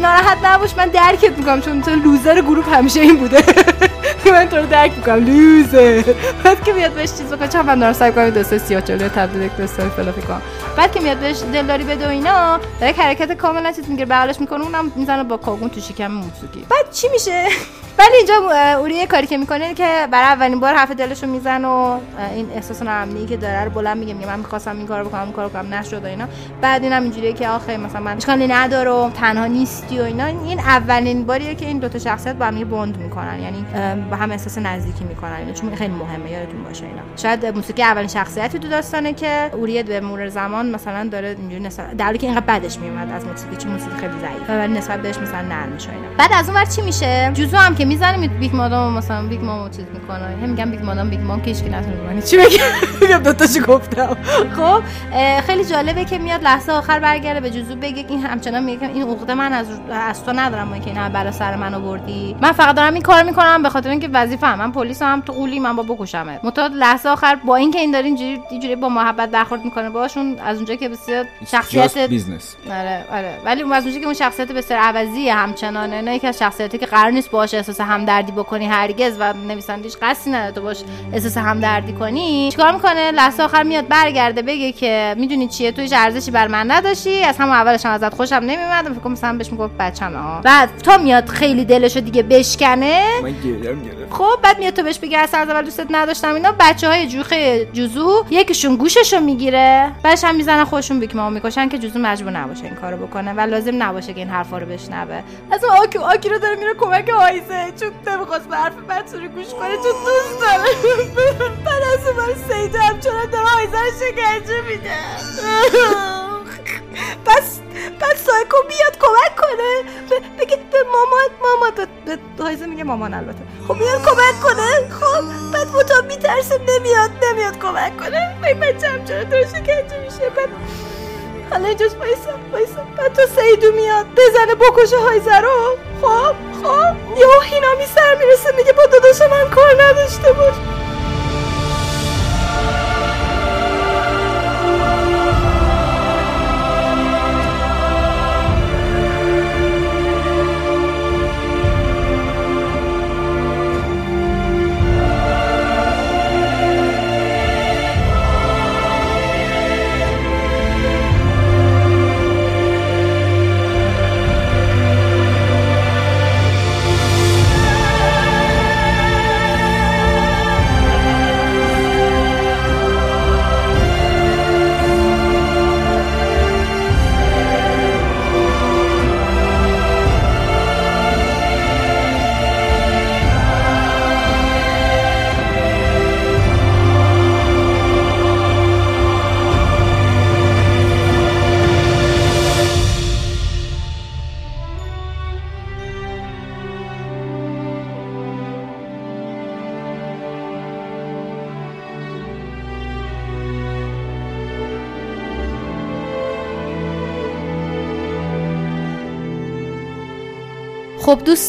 ناراحت نباش من درکت می‌کنم چون تو لوزر گروه همیشه این بوده. من تو رو درک می‌کنم لوزر. بعد که میاد بهش چیز بکنه من دارم سعی کنم دسته سیاه چلو تبدیل دسته فلافی کنم بعد که میاد بهش دلداری بده و اینا داره حرکت کاملا چیز می‌گیره بغلش می‌کنه اونم می‌زنه با کاگون تو شکم موسیقی. بعد چی میشه؟ ولی اینجا اوریه کاری که می‌کنه که برای اولین بار حرف دلشو میزنه و این احساس ناامنی که داره رو بلند میگه میگه من می‌خواستم این کارو بکنم این کارو کنم نشد و اینا. بعد اینم اینجوریه که آخه مثلا من اشکالی نداره و تنها نیستی و اینا. این اولین باریه که این دو تا شخصیت با هم bond می‌کنن. یعنی با هم احساس نزدیکی می‌کنن. اینا چون خیلی مهمه یادتون باشه اینا. شاید موتسوکی اولین شخصیتی تو داستانه که اوریه به مرور زمان مثلا داره اینجوری نسبت در حالی که اینقدر بدش میومد از موتسوکی چون موتسوکی خیلی ضعیفه ولی نسبت بهش مثلا نرم میشه اینا. بعد از اون ور چی میشه؟ جوزو هم که می‌زنه بیگ مادام مثلا بیگ مام چیز می‌کنه. هم میگم بیگ مادام بیگ مام که هیچ نتونه چی بگم؟ دو تاشو گفتم. خب خیلی جالبه که میاد لحظه آخر برگرده به جوزو بگه این همچنان میگه این عقده من از از تو ندارم که این بلا سر من آوردی من فقط دارم این کار می‌کنم به خاطر چون که وظیفه هم. من پلیس هم تو قولی من با بکشمت. متاد لحظه آخر با اینکه این داره اینجوری اینجوری با محبت برخورد می‌کنه باشون از اونجا که بسیار شخصیت بیزنس آره آره. ولی اون از اونجا که اون شخصیت بسیار عوضی همچنانه نه یکی از شخصیتی که قرار نیست باشه احساس همدردی بکنی هرگز و نویسندش قصدی نداره تو باش احساس همدردی کنی. چیکار می‌کنه؟ لحظه آخر میاد برگرده بگه که می‌دونی چیه؟ تو هیچ ارزشی من نداشتی از همون اولش هم ازت خوشم نمیومد فکر کنم مثلا بهش می‌گفت بچه‌مه ها بعد تا میاد خیلی دلشو دیگه بشکنه. من خب بعد میاد تو بهش بگه اصلا از اول دوستت نداشتم اینا. بچه های جوخه جوزو یکیشون گوششو می‌گیره. بعدش هم می‌زنن خودشون بیک ما می‌کشن که جوزو مجبور نباشه این کارو بکنه و لازم نباشه که این حرفا رو بشنوه. از اون آکی آکی رو داره میره کمک آیزه. چون نمی‌خواست به حرف بچه رو گوش کنه. چون دوست داره. بعد از اون سیده همچنان داره آیزه رو شکنجه میده. پس بعد سایکو بیاد کمک کنه. ب- بگه به مامان مامان به- هایزه میگه مامان البته. خب بیاد کمک کنه. خب بعد متا میترسه نمیاد نمیاد کمک کنه. این بچه همچنان داره شکنجه میشه. بعد حالا اینجاش وایسا وایسا. بعد تو سیدو میاد بزنه بکشه هایزه رو. خب خب. یهو هینامی سر می‌رسه میگه با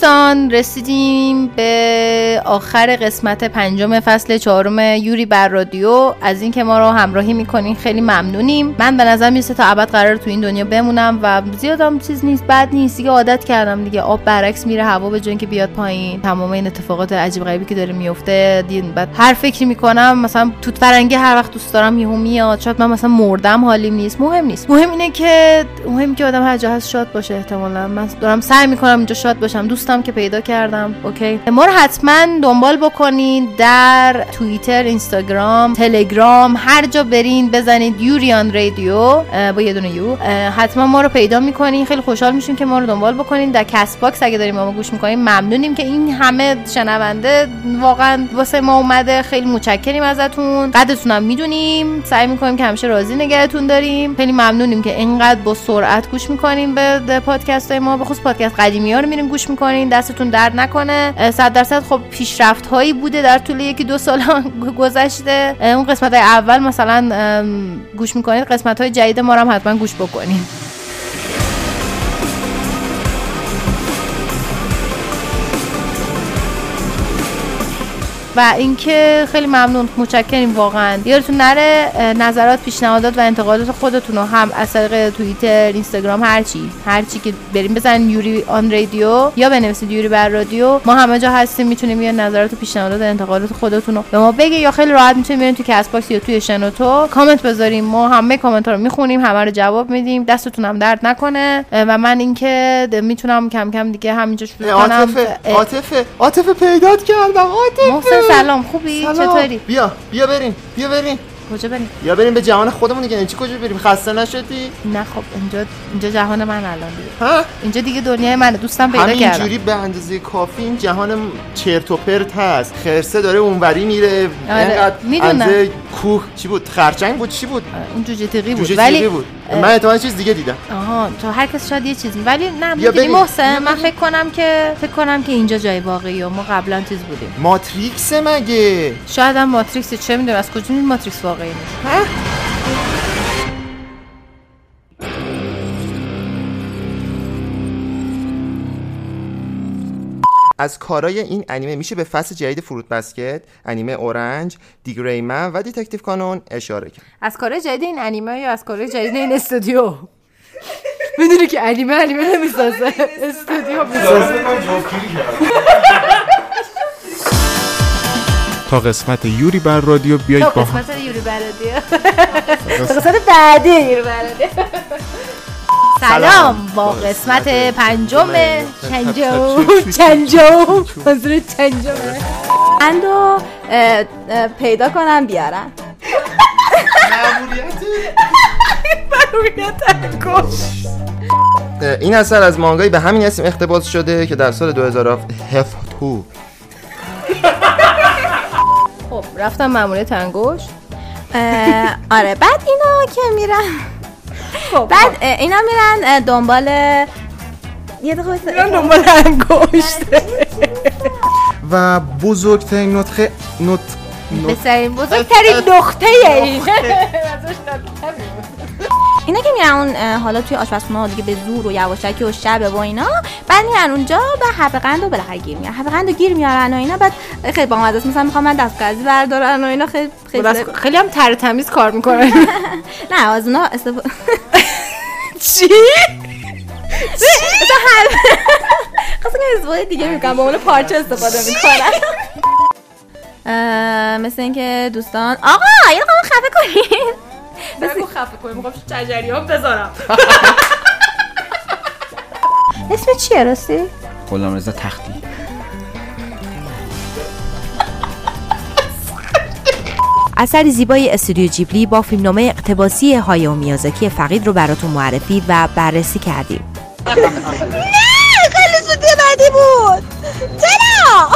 دوستان رسیدیم به آخر قسمت پنجم فصل چهارم یوری بر رادیو. از اینکه ما رو همراهی می‌کنین خیلی ممنونیم. من به نظر می‌رسه تا ابد قرار تو این دنیا بمونم و زیادم چیز نیست بد نیست. دیگه عادت کردم دیگه. آب برعکس میره هوا به جای که بیاد پایین. تمام این اتفاقات عجیب غریبی که داره میفته دین بعد هر فکری می‌کنم مثلا توت فرنگی هر وقت دوست دارم یهو میاد. شاید من مثلا مردم حالیم نیست. مهم نیست. مهم اینه که مهم که آدم هر جا هست شاد باشه احتمالا. من دارم سعی می‌کنم اینجا شاد باشم. دوستم که پیدا کردم. اوکی. ما رو حتما دنبال بکنین در توییتر اینستاگرام تلگرام هر جا برین بزنید یوریان رادیو با یه دونه U. حتما ما رو پیدا می‌کنین. خیلی خوشحال میشیم که ما رو دنبال بکنین. در Castbox اگه داریم ما گوش می‌کنین ممنونیم که این همه شنونده واقعا واسه ما اومده. خیلی متشکریم ازتون. قدرتون هم می‌دونیم. سعی می‌کنیم که همیشه راضی نگهتون داریم. خیلی ممنونیم که اینقدر با سرعت گوش می‌کنیم به پادکست های ما. به خصوص پادکست قدیمی ها رو میریم گوش می‌کنین. دستتون درد نکنه. اه، صد درصد. خب پیشرفت هایی بوده در طول یکی دو سال گذشته. اون قسمت های اول مثلا گوش می‌کنید قسمت های جدید ما رو هم حتما گوش بکنید. و اینکه خیلی ممنون متشکریم واقعا. یادتون نره نظرات پیشنهادات و انتقادات خودتون رو هم از طریق توییتر اینستاگرام هرچی هرچی که بریم بزنین یوری آن رادیو یا بنویسید یوری بر رادیو. ما همه جا هستیم می‌تونیم یه نظرات و پیشنهادات و انتقادات خودتون رو به ما بگی یا خیلی راحت می‌تونیم بریم تو کست‌باکس یا توی شنوتو کامنت بذاریم. ما همه کامنت ها رو می‌خونیم همه رو جواب میدیم. دستتون هم درد نکنه. و من اینکه می‌تونم کم کم دیگه همینجا شروع کنم. عاطفه عاطفه عاطفه پیدات کردم عاطفه. سلام خوبی؟ سلام. چطوری؟ بیا بیا بریم بیا بریم. کجا بریم؟ بیا بریم به جهان خودمون دیگه. یعنی چی کجا بریم؟ خسته نشدی؟ نه خب اینجا اینجا جهان من الان دیگه. ها؟ اینجا دیگه دنیای منه. دوستم پیدا کردم. همینجوری به اندازه کافی این جهان چرت و پرت هست. خرسه داره اونوری میره. آره، اینقدر می‌دونم. کوه چی بود؟ خرچنگ بود؟ چی بود؟ اون جوجه تیغی بود. جوجه ولی بود. من احتمالاً چیز دیگه دیدم. آها تو هر کس شاید یه چیزی. ولی نه می‌دونی. محسن من. فکر کنم که فکر کنم که اینجا جای واقعی و ما قبلا چیز بودیم. ماتریکس مگه؟ شاید هم ماتریکس چه می‌دونم از کجا ماتریکس واقعی؟ نیست از کارای این انیمه میشه به فصل جدید فروتس بسکت انیمه اورنج دی‌گری‌من و دیتکتیو کانن اشاره کرد. از کارهای جدید این انیمه یا از کارهای جدید این استودیو؟ می‌دونی که انیمه انیمه نمی‌سازه. استودیو می‌سازه. تا قسمت یوری بر رادیو بیایید با هم. قسمت یوری برادیو تا قسمت بعدی یوری برادیو سلام. با قسمت پنجم چنجم چنجم منظور چنجمه اندو پیدا کنم بیارم. این اثر از مانگایی به همین اسم اقتباس شده که در سال 2007 رفتم ماموریت انگشت اه، آره بعد اینا که میرن. خب بعد اه، اینا میرن دنبال یه. من دنبال انگشت. و بزرگترین نطخه نط بسرین بزرگترین نقطه. این اینا که میرن اون حالا توی آشپزخونه ها دیگه به زور و یواشکی و شب و اینا بعد میرن اونجا و حب قند و بالاخره گیر میارن. حب قند و گیر میارن و اینا بعد خیلی با است مثلا می‌خوام من دستگردی بردارن و اینا خیلی خیلی خیلی هم تر تمیز کار می‌کنه نه از اونا استفاده چی؟ خواستم که استفاده دیگه می‌کنم با اون پارچه استفاده می‌کنن مثل اینکه دوستان آقا یه خفه کنید بگو خفه کنی می‌خوام جریان بذارم. اسم چیه راستی؟ غلام رضا تختی. اثر زیبای استودیو جیبلی با فیلمنامه اقتباسی هایو میازاکی فقید رو براتون معرفی و بررسی کردیم. خیلی زودی بعدی بود. چرا؟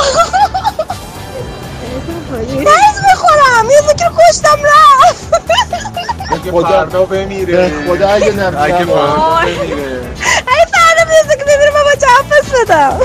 درز می‌خورم یه فکر کشتم رفت. فردا بمیره. خدا اگه نمیشه فردا بمیره. ای فردا می‌رسه که بمیرم بابا چه بدم